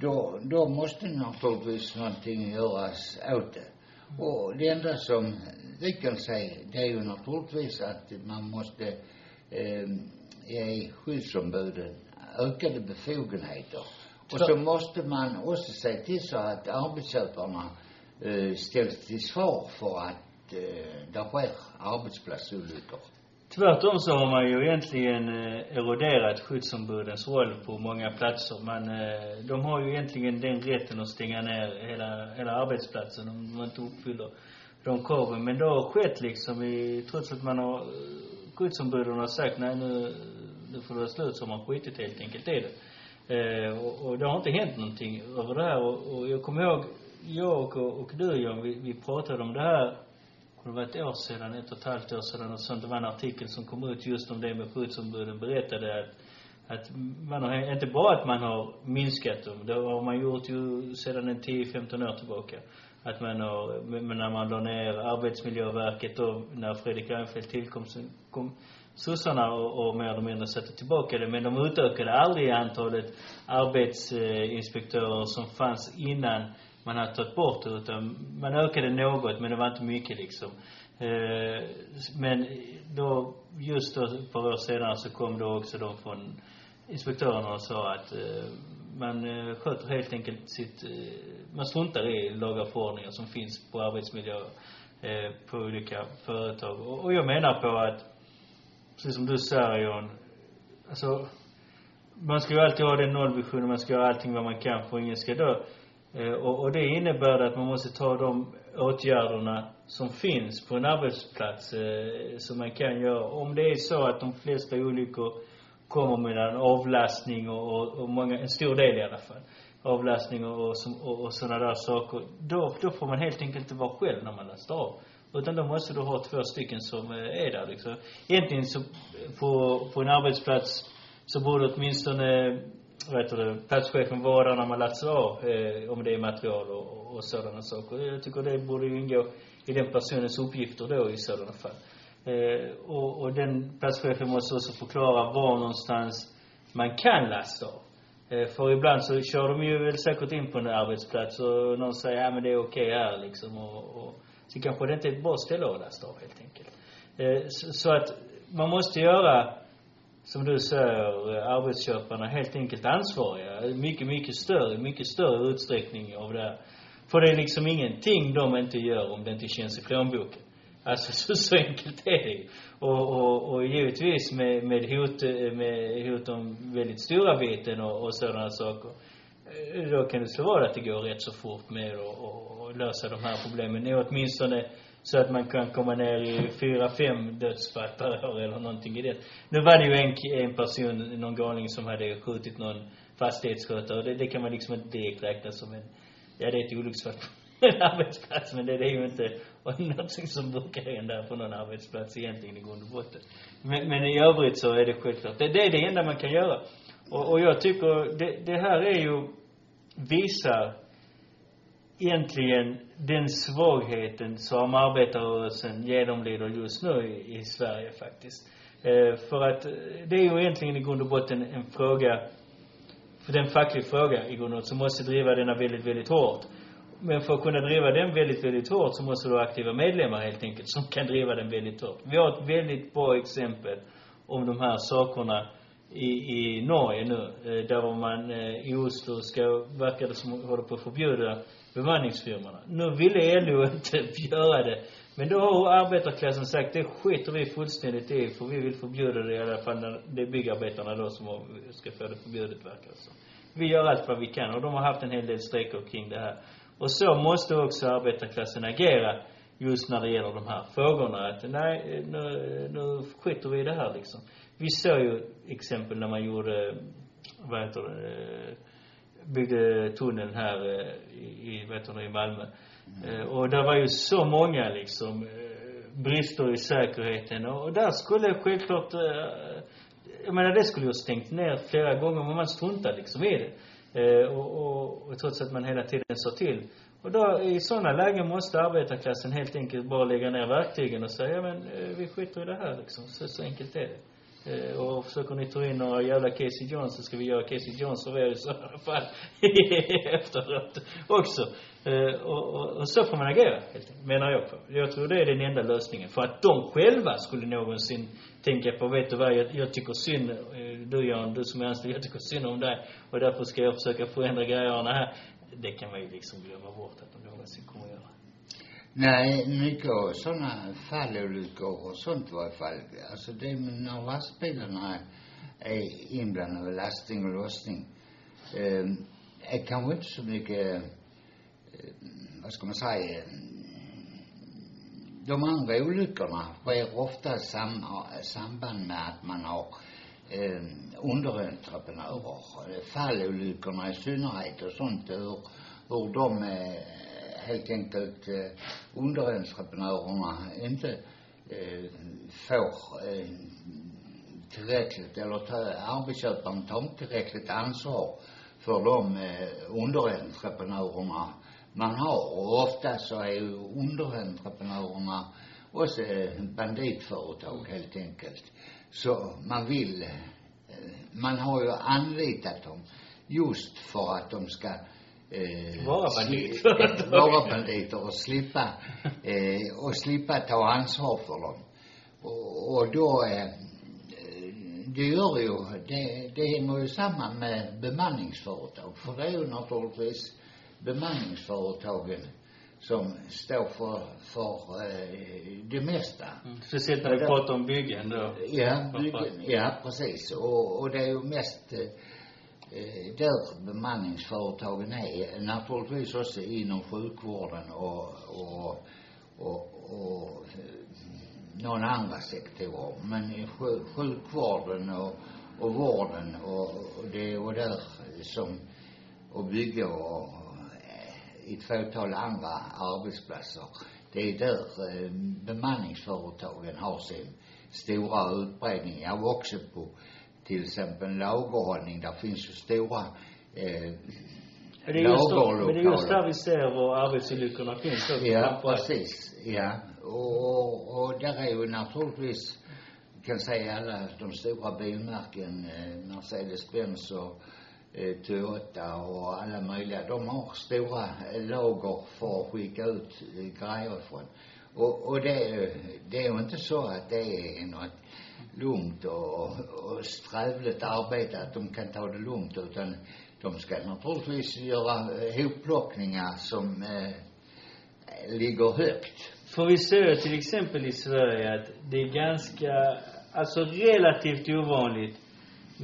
då, då måste naturligtvis någonting göras åt det. Och det enda som vi kan säga, det är ju naturligtvis att man måste eh, ge skyddsombuden ökade befogenheter. Och så måste man också se till så att arbetsköparna eh, ställs till svar för att eh, det sker arbetsplatsolyckor.
Tvärtom så har man ju egentligen eh, eroderat skyddsombudens roll på många platser. Man, eh, de har ju egentligen den rätten att stänga ner hela, hela arbetsplatsen om man inte uppfyller de kraven. Men det har skett liksom i, trots att man har, skyddsombuden har sagt nej nu, nu får det vara slut så har man skitit helt enkelt i det. Eh, och, och det har inte hänt någonting över det här och, och jag kommer ihåg, jag och, och du John, vi, vi pratade om det här det var ett år sedan, ett och ett halvt år sedan och sånt. Det var en artikel som kom ut just om det med skyddsombuden berättade att, att man har, inte bara att man har minskat dem, det har man gjort ju sedan en 10-15 år tillbaka. Att man har, men när man la ner Arbetsmiljöverket och när Fredrik Reinfeldt tillkom så kom sossarna och, och mer eller mindre satte tillbaka det. Men de utökade aldrig antalet arbetsinspektörer som fanns innan man hade tagit bort det utan man ökade något men det var inte mycket liksom. Eh, men då, just då, ett par år senare så kom då också de från inspektörerna och sa att eh, man eh, sköter helt enkelt sitt, eh, man struntar i lagar och förordningar som finns på arbetsmiljö eh, på olika företag. Och, jag menar på att, precis som du säger John, alltså, man ska ju alltid ha den nollvisionen, man ska göra allting vad man kan för ingen ska dö. Och, och det innebär att man måste ta de åtgärderna som finns på en arbetsplats, eh, som man kan göra. Om det är så att de flesta olyckor kommer med en avlastning och, och, och många, en stor del i alla fall, avlastning och, och, och, och sådana där saker, då, då får man helt enkelt inte vara själv när man lastar av. Utan då måste du ha två stycken som eh, är där liksom. Egentligen så, på, på en arbetsplats så borde åtminstone, vad heter det, platschefen vara där när man lastar av, eh, om det är material och, och sådana saker. Jag tycker det borde ju ingå i den personens uppgifter då i sådana fall. Eh, och, och den platschefen måste också förklara var någonstans man kan lasta av. Eh, för ibland så kör de ju väl säkert in på en arbetsplats och någon säger, ja men det är okej här liksom och, och så kanske det inte är ett bra ställe att lasta av helt enkelt. Eh, så, så att man måste göra, som du säger, arbetsköparna helt enkelt ansvariga. Mycket, mycket större, mycket större utsträckning av det här. För det är liksom ingenting de inte gör om det inte känns i plånboken. Alltså så, *laughs* så enkelt är det ju. Och, och, och givetvis med, med hot, med hot om väldigt stora biten och, och sådana saker. Då kan det så vara att det går rätt så fort med att och, och lösa de här problemen. Det är åtminstone så att man kan komma ner i fyra, fem dödsfall per år eller någonting i det. Nu var det ju en, en person, någon galning som hade skjutit någon fastighetsskötare det, det kan man liksom inte direkt räkna som en, ja det är ett olycksfall en *laughs* arbetsplats men det, det är ju inte *laughs* någonting som brukar hända på någon arbetsplats egentligen i grund och botten. Men, men i övrigt så är det självklart, det, det är det enda man kan göra. Och, och jag tycker, det, det här är ju, visar egentligen den svagheten som arbetarrörelsen genomlider just nu i, i Sverige faktiskt. Eh, för att eh, det är ju egentligen i grund och botten en fråga, för det är en facklig fråga i grund och botten, som måste driva denna väldigt, väldigt hårt. Men för att kunna driva den väldigt, väldigt hårt så måste du ha aktiva medlemmar helt enkelt som kan driva den väldigt hårt. Vi har ett väldigt bra exempel om de här sakerna i, i Norge nu, eh, där man eh, i Oslo ska, verkar det som, håller på att förbjuda bemanningsfirmorna. Nu ville LO *laughs* inte göra det. Men då har arbetarklassen sagt, det skiter vi fullständigt i, för vi vill förbjuda det i alla fall när det är byggarbetarna då som har, ska få det förbjudet verkar det som. Vi gör allt vad vi kan och de har haft en hel del strejker kring det här. Och så måste också arbetarklassen agera just när det gäller de här frågorna. Att nej, nu, nu skiter vi i det här liksom. Vi såg ju exempel när man gjorde, vad heter det, byggde tunneln här eh, i, vad heter det, i Malmö. Mm. Och där var ju så många liksom eh, brister i säkerheten och där skulle självklart, jag menar det skulle ju ha stängt ner flera gånger men man struntade liksom i det. Eh, och, och, och trots att man hela tiden sa till. Och då, i sådana lägen måste arbetarklassen helt enkelt bara lägga ner verktygen och säga, ja men eh, vi skiter i det här liksom. Så, så enkelt är det. Eh, och försöker ni ta in några jävla Casey Jones så ska vi göra Casey Jones av er i sådana fall *laughs* efteråt också. Eh, och, och, och så får man agera, helt enkelt, menar jag på. Jag tror det är den enda lösningen. För att de själva skulle någonsin tänka på, vet du vad, jag, jag tycker synd, eh, du Jan, du som är anställd, jag tycker synd om dig och därför ska jag försöka förändra grejerna här. Det kan man ju liksom glömma bort att de någonsin kommer att göra.
Nej, mycket av sådana fallolyckor och sånt i varje fall. Alltså det med när lastbilarna är inblandade lastning och lossning. Eh, är kanske inte så mycket, eh, Eh, vad ska man säga, eh, de andra olyckorna sker ofta i sam, eh, samband med att man har eh, underentreprenörer. Fallolyckorna i synnerhet och sånt, hur, hur de eh, helt enkelt eh, underentreprenörerna inte eh, får eh, tillräckligt, eller ta, arbetsköparen tar inte tillräckligt ansvar för de eh, underentreprenörerna man har. Och ofta så är ju underentreprenörerna också banditföretag helt enkelt. Så man vill, eh, man har ju anlitat dem just för att de ska eh,
Vara banditföretag. *laughs*
vara banditer och slippa, eh, och slippa ta ansvar för dem. Och, och då, eh, det gör ju, det, det hänger ju samman med bemanningsföretag. För det är ju naturligtvis bemanningsföretagen som står för, för eh, det mesta.
Speciellt när vi pratar om byggen då.
Ja, byggen, ja precis. Och, och det är ju mest eh, eh, där bemanningsföretagen är. Naturligtvis också inom sjukvården och, och, och, och några andra sektorer. Men i sjuk, sjukvården och, och vården och, och det och där som, och bygga och, ett fåtal andra arbetsplatser. Det är där eh, bemanningsföretagen har sin stora utbredning. Ja, också på till exempel lagerhållning. Där finns ju stora eh,
Men det är just, då, men det är just där vi ser var arbetsolyckorna finns också.
Ja, precis. Ja. Och, och, där är ju naturligtvis, kan säga alla de stora bilmärken, eh, Mercedes-Benz och Eh, Toyota och alla möjliga, de har stora eh, lager för att skicka ut eh, grejer ifrån. Och, och det, det är ju inte så att det är något lugnt och, och strävligt arbete, att de kan ta det lugnt, utan de ska naturligtvis göra hopplockningar som eh, ligger högt.
För vi ser till exempel i Sverige att det är ganska, alltså relativt ovanligt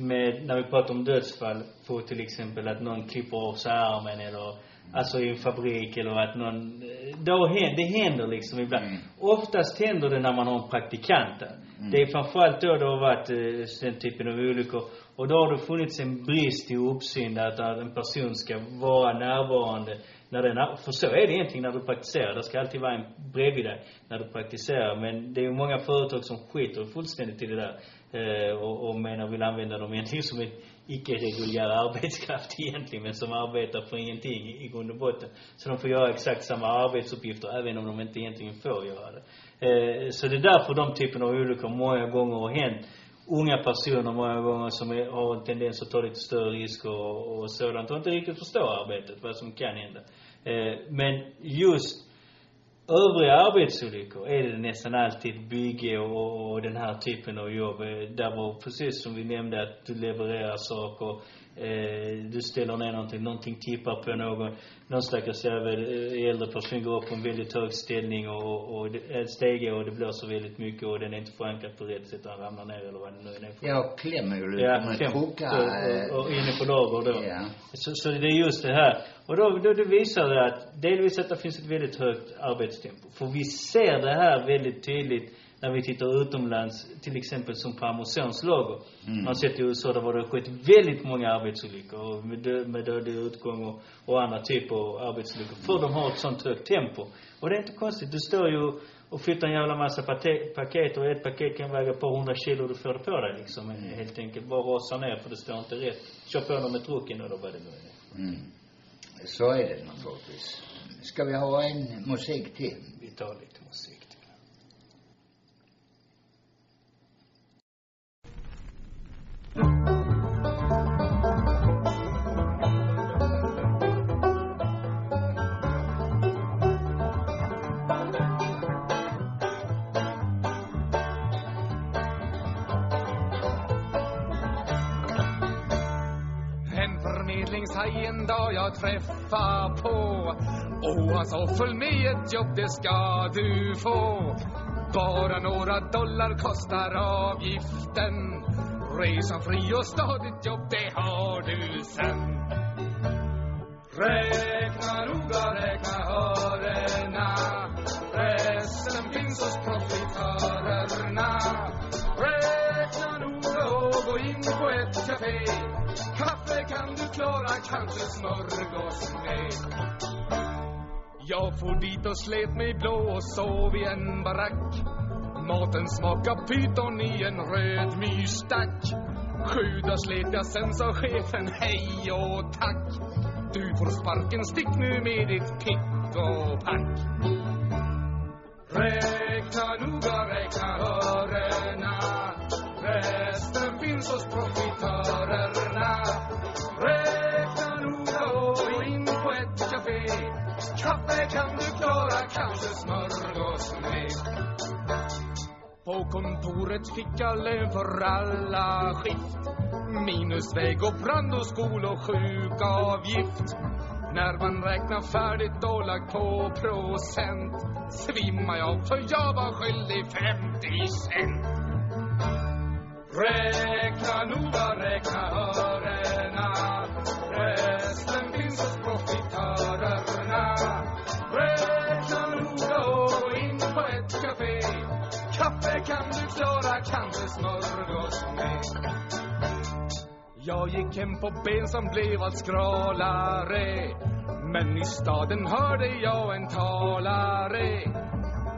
med, när vi pratar om dödsfall, på till exempel att någon klipper av sig armen eller, alltså i en fabrik eller att någon, då händer, det händer liksom ibland.
Mm.
Oftast händer det när man har en praktikant där.
Mm.
Det är framförallt då det har varit eh, den typen av olyckor. Och då har det funnits en brist i uppsyn att att en person ska vara närvarande när den, för så är det egentligen när du praktiserar. Det ska alltid vara en bredvid dig när du praktiserar. Men det är ju många företag som skiter fullständigt i det där. Eh, och, och menar vill använda dem egentligen som en icke-reguljär arbetskraft *laughs* egentligen, men som arbetar för ingenting i, grund och botten. Så de får göra exakt samma arbetsuppgifter även om de inte egentligen får göra det. Eh, så det är därför de typen av olyckor många gånger har hänt. Unga personer många gånger som är, har en tendens att ta lite större risker och, och sådant och inte riktigt förstår arbetet, vad som kan hända. Eh, men just övriga arbetsolyckor är det nästan alltid bygge och, och den här typen av jobb. Eh, där var precis som vi nämnde att du levererar saker, eh, du ställer ner någonting, någonting tippar på någon, någon stackars jävel, eh, äldre person går upp på en väldigt hög ställning och, och en stege och det blåser väldigt mycket och den är inte förankrad på rätt sätt och han ramlar ner eller vad det nu är. för-
Jag klämmer ju
Ja, kläm.
krokar.
Och, och, och inne på lager då.
Ja.
Så, så det är just det här. Och då, då det visar det att delvis att det finns ett väldigt högt arbetstempo. För vi ser det här väldigt tydligt när vi tittar utomlands, till exempel som på Amazons lager.
Mm.
Man har sett i USA där var det skett väldigt många arbetsolyckor och med, dö, med dödlig utgång och, och andra typer av arbetsolyckor. För de har ett sånt högt tempo. Och det är inte konstigt. Du står ju och flyttar en jävla massa paket och ett paket kan väga ett par hundra kilo du får det på dig liksom. Helt enkelt. Bara rasar ner för det står inte rätt. Kör på dem med trucken eller vad det nu är.
Mm. Så är det naturligtvis. Ska vi ha en musik till?
Vi tar lite musik
dag jag träffar på. Och han sa följ med ett jobb det ska du få. Bara några dollar kostar avgiften. Resan fri och stadigt jobb det har du sen. Räkna noga, räkna hörena Resten finns hos profitörerna. Räkna noga och gå in på ett café klara, kanske smörgås med. Jag for dit och slet mig blå och sov i en barack. Maten smaka' pyton i en röd myrstack. Sju dagar slet jag sen sa chefen hej och tack. Du får sparken, stick nu med ditt pick och pack. Räkna noga, räkna högt kontoret fick jag lön för alla skift. Minus väg och brand och skol och sjukavgift. När man räknar färdigt och lagt på procent svimmar jag för jag var skyldig 50 cent. Räkna noga, räkna örena Resten finns hos profit. Kaffe kan du klara, kanske smörgås med. Jag gick hem på ben som blev allt skralare. Men i staden hörde jag en talare.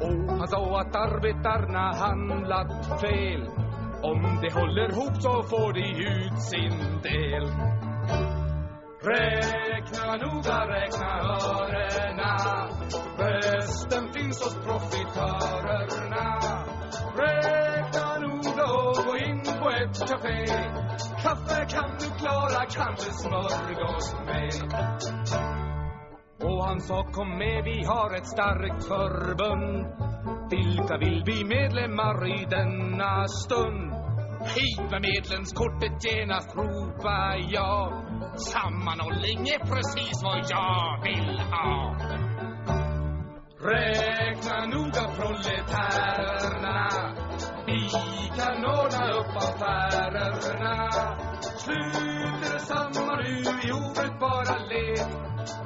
Och han sa att arbetarna handlat fel. Om de håller ihop så får de ut sin del. Räkna noga, räkna örena Resten finns hos profitörerna. Räkna noga och gå in på ett café. Kaffe kan du klara, kanske smörgås med. Och han sa kom med, vi har ett starkt förbund. Vilka vill bli medlemmar i denna stund? Hit med medlemskortet genast ropar jag. Sammanhållning är precis vad jag vill ha. Räkna noga proletärerna vi kan ordna upp affärerna Slut samma nu i obrukbara led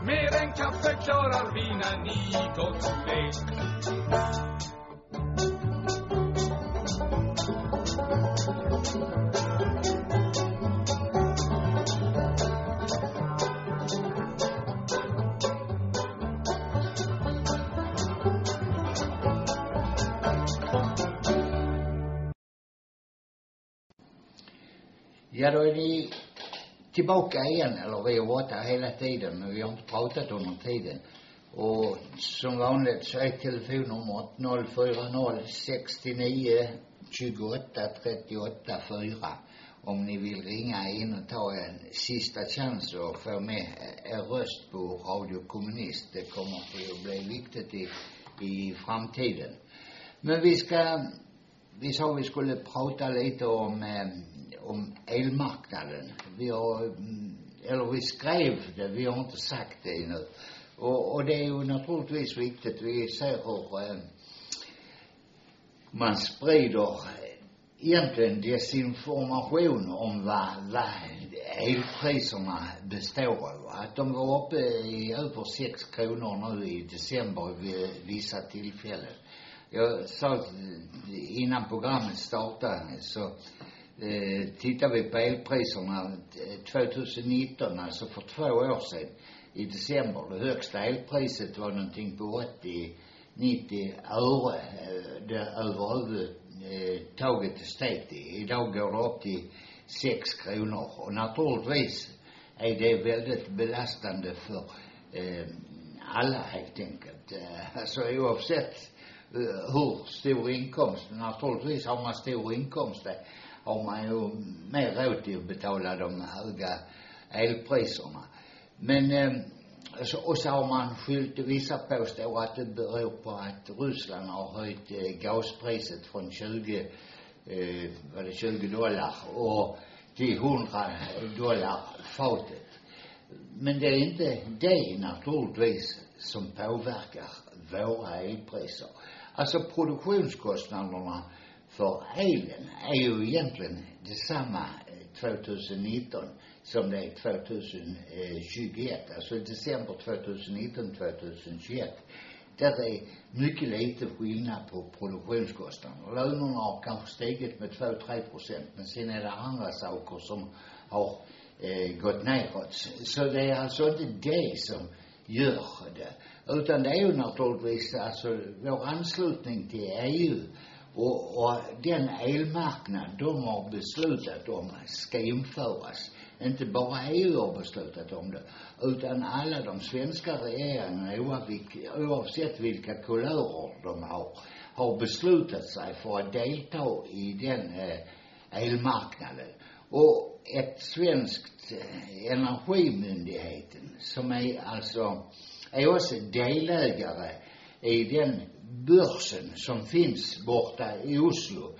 Mer än kaffe klarar vi när ni gått med
Ja, då är vi tillbaka igen, eller vi har varit hela tiden, men vi har inte pratat under tiden. Och som vanligt så är telefonnumret 040 69 28 38 4 om ni vill ringa in och ta en sista chans och få med er röst på Radio Kommunist. Det kommer att bli viktigt i, i framtiden. Men vi ska, vi sa vi skulle prata lite om eh, om elmarknaden. Vi har, mm, eller vi skrev det, vi har inte sagt det ännu. Och, och det är ju naturligtvis viktigt. Vi ser hur eh, man sprider eh, egentligen desinformation om vad, vad elpriserna består av. Att de var uppe i över sex kronor nu i december vid vissa tillfällen. Jag sa innan programmet startade så eh, tittar vi på elpriserna eh, 2019, alltså för två år sedan, i december, det högsta elpriset var någonting på 80, 90 öre, eh, det överhuvudtaget steg till. Idag går det upp till 6 kronor och naturligtvis är det väldigt belastande för eh, alla helt enkelt. Eh, alltså oavsett eh, hur stor inkomst, naturligtvis har man stor inkomst har man ju mer råd till att betala de höga elpriserna. Men eh, och så har man skyllt, vissa påstår att det beror på att Ryssland har höjt eh, gaspriset från 20, eh, var det 20 dollar och till 100 dollar fatet. Men det är inte det naturligtvis som påverkar våra elpriser. Alltså produktionskostnaderna för elen är ju egentligen detsamma eh, 2019 som det är 2021. Alltså december 2019, 2021. Där är mycket lite skillnad på produktionskostnaderna. Lönerna har kanske stigit med 2-3 procent, men sen är det andra saker som har eh, gått neråt. Så det är alltså inte det som gör det. Utan det är ju naturligtvis alltså vår anslutning till EU och, och den elmarknad de har beslutat om ska införas. Inte bara EU har beslutat om det, utan alla de svenska regeringarna oavsett vilka kulörer de har, har beslutat sig för att delta i den eh, elmarknaden. Och ett svenskt eh, energimyndigheten som är alltså, är också delägare i den börsen som finns borta i Oslo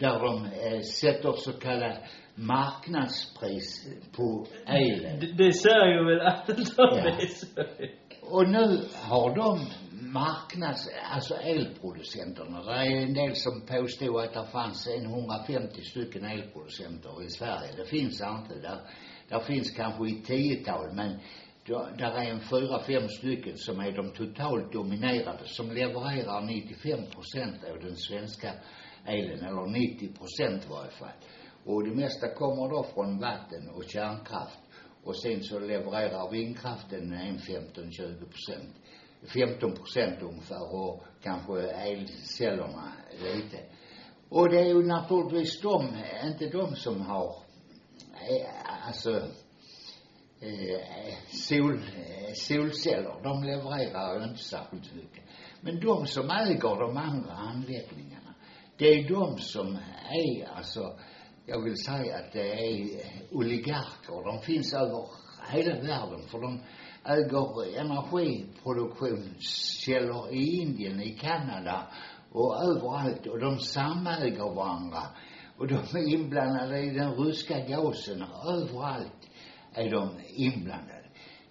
där de eh, sätter så kallad marknadspris på elen.
Det, det säger ju väl allt om
Ja.
det. så.
Och nu har de marknads, alltså elproducenterna. Det är en del som påstod att det fanns en 150 stycken elproducenter i Sverige. Det finns inte. Där, där finns kanske i tiotal, men då- där är en fyra, fem stycken som är de totalt dominerande, som levererar 95 procent av den svenska elen, eller 90 procent i varje fall. Och det mesta kommer då från vatten och kärnkraft. Och sen så levererar vindkraften en 15-20 procent. 15 procent ungefär och kanske elcellerna lite. Och det är ju naturligtvis de, inte de som har, eh, alltså, Eh, sol, eh, solceller, de levererar ju inte särskilt mycket. Men de som äger de andra anläggningarna, det är de som är, alltså, jag vill säga att det är oligarker. De finns över hela världen för de äger energiproduktionskällor i Indien, i Kanada och överallt och de samäger varandra. Och de är inblandade i den ryska gasen överallt är de inblandade.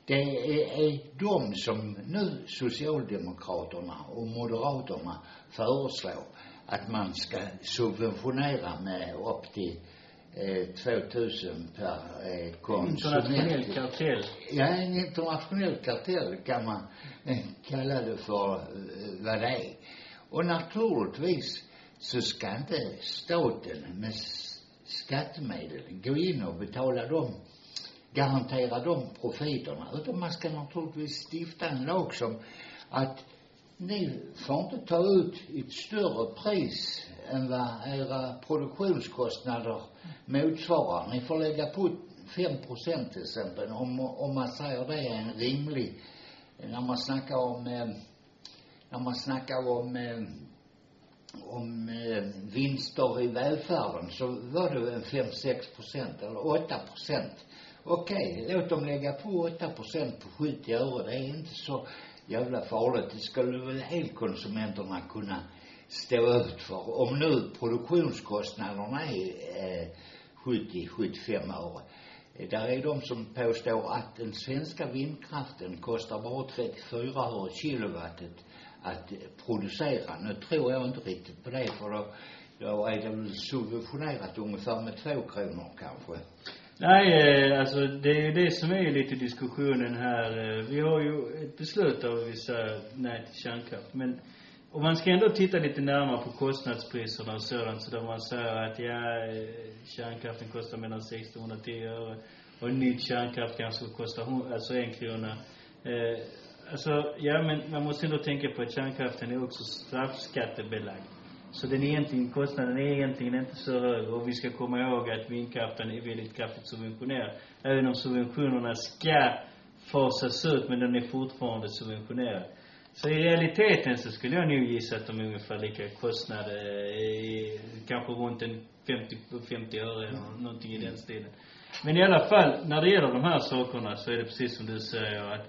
Det är, är de som nu Socialdemokraterna och Moderaterna föreslår att man ska subventionera med upp till eh, 2000 per eh, konsument.
Internationell kartell.
Ja, en internationell kartell kan man eh, kalla det för eh, vad det är. Och naturligtvis så ska inte staten med skattemedel gå in och betala dem, garantera de profiterna. Utan man ska naturligtvis stifta en lag som att ni får inte ta ut ett större pris än vad era produktionskostnader motsvarar. Ni får lägga på 5 procent till exempel, om, om man säger det är en rimlig, när man snackar om, eh, när man snackar om, eh, om eh, vinster i välfärden så var det en 5-6 procent eller 8 procent. Okej, låt dem lägga på 8 procent på 70 öre. Det är inte så jävla farligt. Det skulle väl elkonsumenterna kunna stå ut för. Om nu produktionskostnaderna är eh, 70-75 öre. Där är de som påstår att den svenska vindkraften kostar bara 34 öre kilowattet att producera. Nu tror jag inte riktigt på det för då, då är det väl subventionerat ungefär med två kronor kanske.
Nej, eh, alltså det är ju det som är lite diskussionen här. Eh, vi har ju ett beslut där vi säger nej till kärnkraft. Men om man ska ändå titta lite närmare på kostnadspriserna och sådant, så där man säger att ja, eh, kärnkraften kostar mellan 60 och 110 öre. Och en ny kärnkraft kanske kostar alltså en krona. Eh, alltså, ja men man måste ändå tänka på att kärnkraften är också straffskattebelagd. Så den egentligen, kostnaden är egentligen inte så hög. Och vi ska komma ihåg att vindkraften är väldigt kraftigt subventionerad. Även om subventionerna ska fasas ut, men den är fortfarande subventionerad. Så i realiteten så skulle jag nog gissa att de är ungefär lika kostnader, i, kanske runt en 50, 50 öre eller någonting i den stilen. Men i alla fall, när det gäller de här sakerna så är det precis som du säger att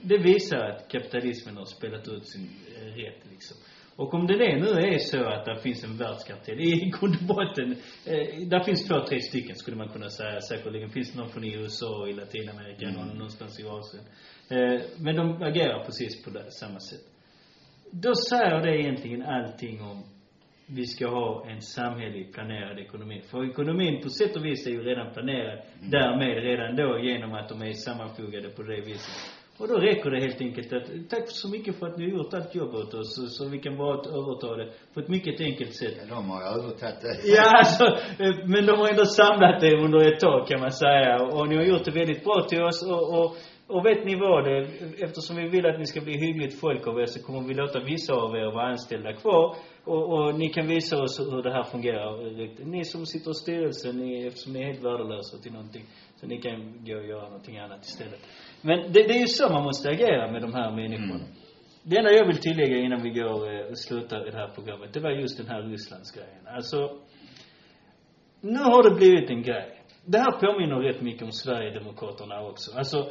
det visar att kapitalismen har spelat ut sin eh, rätt liksom. Och om det nu är så att det finns en världskartell, i grund och botten, eh, där finns två, tre stycken skulle man kunna säga säkerligen. Finns det någon från USA i Latinamerika, någon någonstans i Asien. Eh, men de agerar precis på det, samma sätt. Då säger det egentligen allting om vi ska ha en samhälleligt planerad ekonomi. För ekonomin på sätt och vis är ju redan planerad därmed redan då genom att de är sammanfogade på det viset. Och då räcker det helt enkelt att, tack så mycket för att ni har gjort allt jobb åt oss, så, så vi kan bara överta det på ett mycket enkelt sätt.
Ja, de har övertagit det. *laughs*
Ja, alltså, eh, men de har ändå samlat det under ett tag kan man säga. Och ni har gjort det väldigt bra till oss. Och, och, och vet ni vad? Det, eftersom vi vill att ni ska bli hyggligt folk av er så kommer vi låta vissa av er vara anställda kvar. Och, och ni kan visa oss hur det här fungerar. Ni som sitter i styrelsen, ni, eftersom ni är helt värdelösa till någonting. Så ni kan gå och göra någonting annat istället. Men det, det är ju så man måste agera med de här människorna.
Mm.
Det enda jag vill tillägga innan vi går eh, och slutar i det här programmet, det var just den här Rysslandsgrejen. Alltså, nu har det blivit en grej. Det här påminner rätt mycket om Sverigedemokraterna också. Alltså,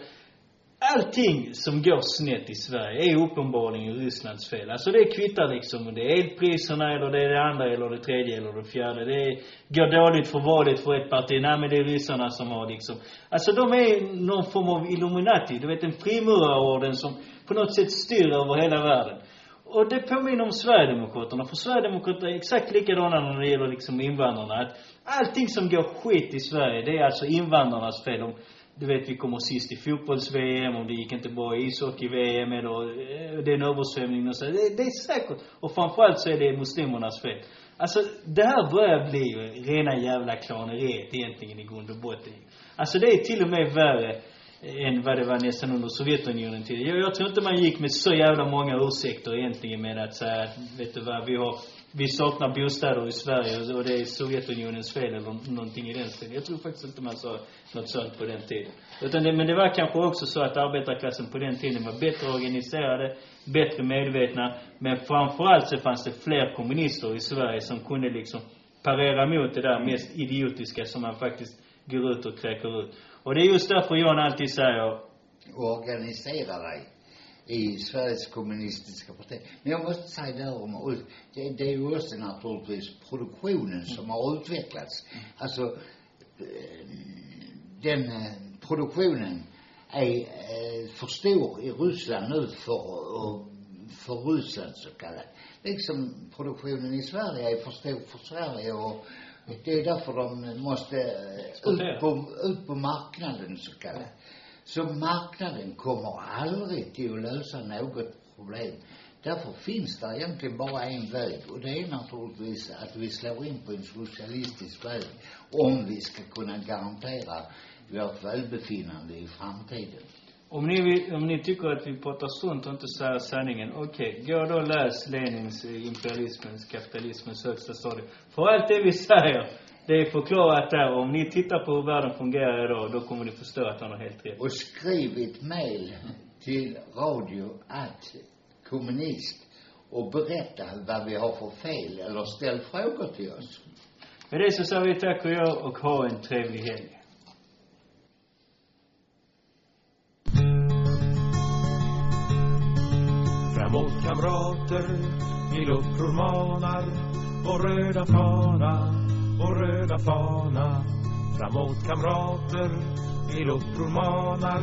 allting som går snett i Sverige är uppenbarligen Rysslands fel. Alltså det kvittar liksom om det är elpriserna eller det är det andra eller det tredje eller det fjärde. Det är, går dåligt för valet för ett parti. Nej men det är ryssarna som har liksom. Alltså de är någon form av Illuminati. Du vet en frimurarorden som på något sätt styr över hela världen. Och det påminner om Sverigedemokraterna. För Sverigedemokraterna är exakt likadana när det gäller liksom invandrarna. Att allting som går skit i Sverige, det är alltså invandrarnas fel. De, du vet, vi kommer sist i fotbolls-VM, och det gick inte bra i ishockey-VM, eller eh, det är en översvämning och så. Det, det är säkert. Och framförallt så är det muslimernas fel. Alltså, det här börjar bli ju rena jävla klaneriet egentligen i grund och botten. Alltså det är till och med värre än vad det var nästan under Sovjetunionen till. Jag, jag tror inte man gick med så jävla många ursäkter egentligen med att säga att, vet du vad, vi har, vi saknar bostäder i Sverige och det är Sovjetunionens fel eller någonting i den stilen. Jag tror faktiskt inte man sa något sånt på den tiden. Utan det, men det var kanske också så att arbetarklassen på den tiden var bättre organiserade, bättre medvetna, men framförallt så fanns det fler kommunister i Sverige som kunde liksom parera mot det där mest idiotiska som man faktiskt går ut och kräker ut. Och det är just därför Jan alltid säger,
organisera dig i Sveriges kommunistiska parti. Men jag måste säga där om Ulf, det, det är ju också naturligtvis produktionen som har utvecklats. Alltså, eh, den eh, produktionen är eh, för stor i Ryssland nu för, för Ryssland så kallat. Liksom produktionen i Sverige är för stor för Sverige och det är därför de måste ut på, ut på marknaden så kallat. Så marknaden kommer aldrig till att lösa något problem. Därför finns det egentligen bara en väg och det är naturligtvis att vi slår in på en socialistisk väg om vi ska kunna garantera vårt välbefinnande i framtiden.
om ni, vill, om ni tycker att vi pratar sunt och inte säger sanningen, okej, gå då och läs Lenins eh, imperialismens, kapitalismens högsta stadium. För allt det vi säger, det är förklarat där. Om ni tittar på hur världen fungerar idag, då kommer ni förstå att han har helt rätt.
Och skriv ett mejl till radio att kommunist och berätta vad vi har för fel eller ställ frågor till oss.
Med det så säger vi tack och jag och ha en trevlig helg.
Framåt kamrater, till uppror manar vår röda fana, vår röda fana. Framåt kamrater, till uppror manar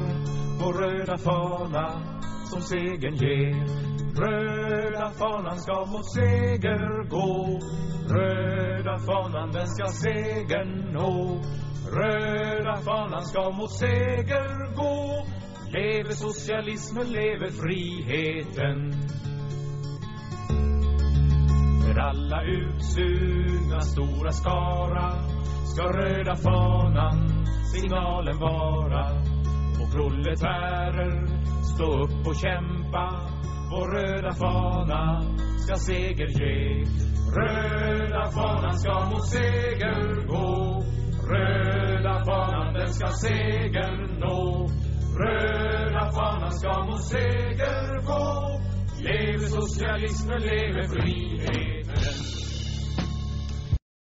vår röda fana som segern ger. Röda fanan ska mot seger gå. Röda fanan den ska segern nå. Röda fanan ska mot seger gå. Leve socialismen, leve friheten. För alla utsugna stora skara ska röda fanan signalen vara. Och proletärer, stå upp och kämpa. Vår röda fana ska seger ge. Röda fanan ska mot seger gå. Röda fanan den ska seger nå. Röda fanan ska mot seger gå. Leve socialismen, leve friheten.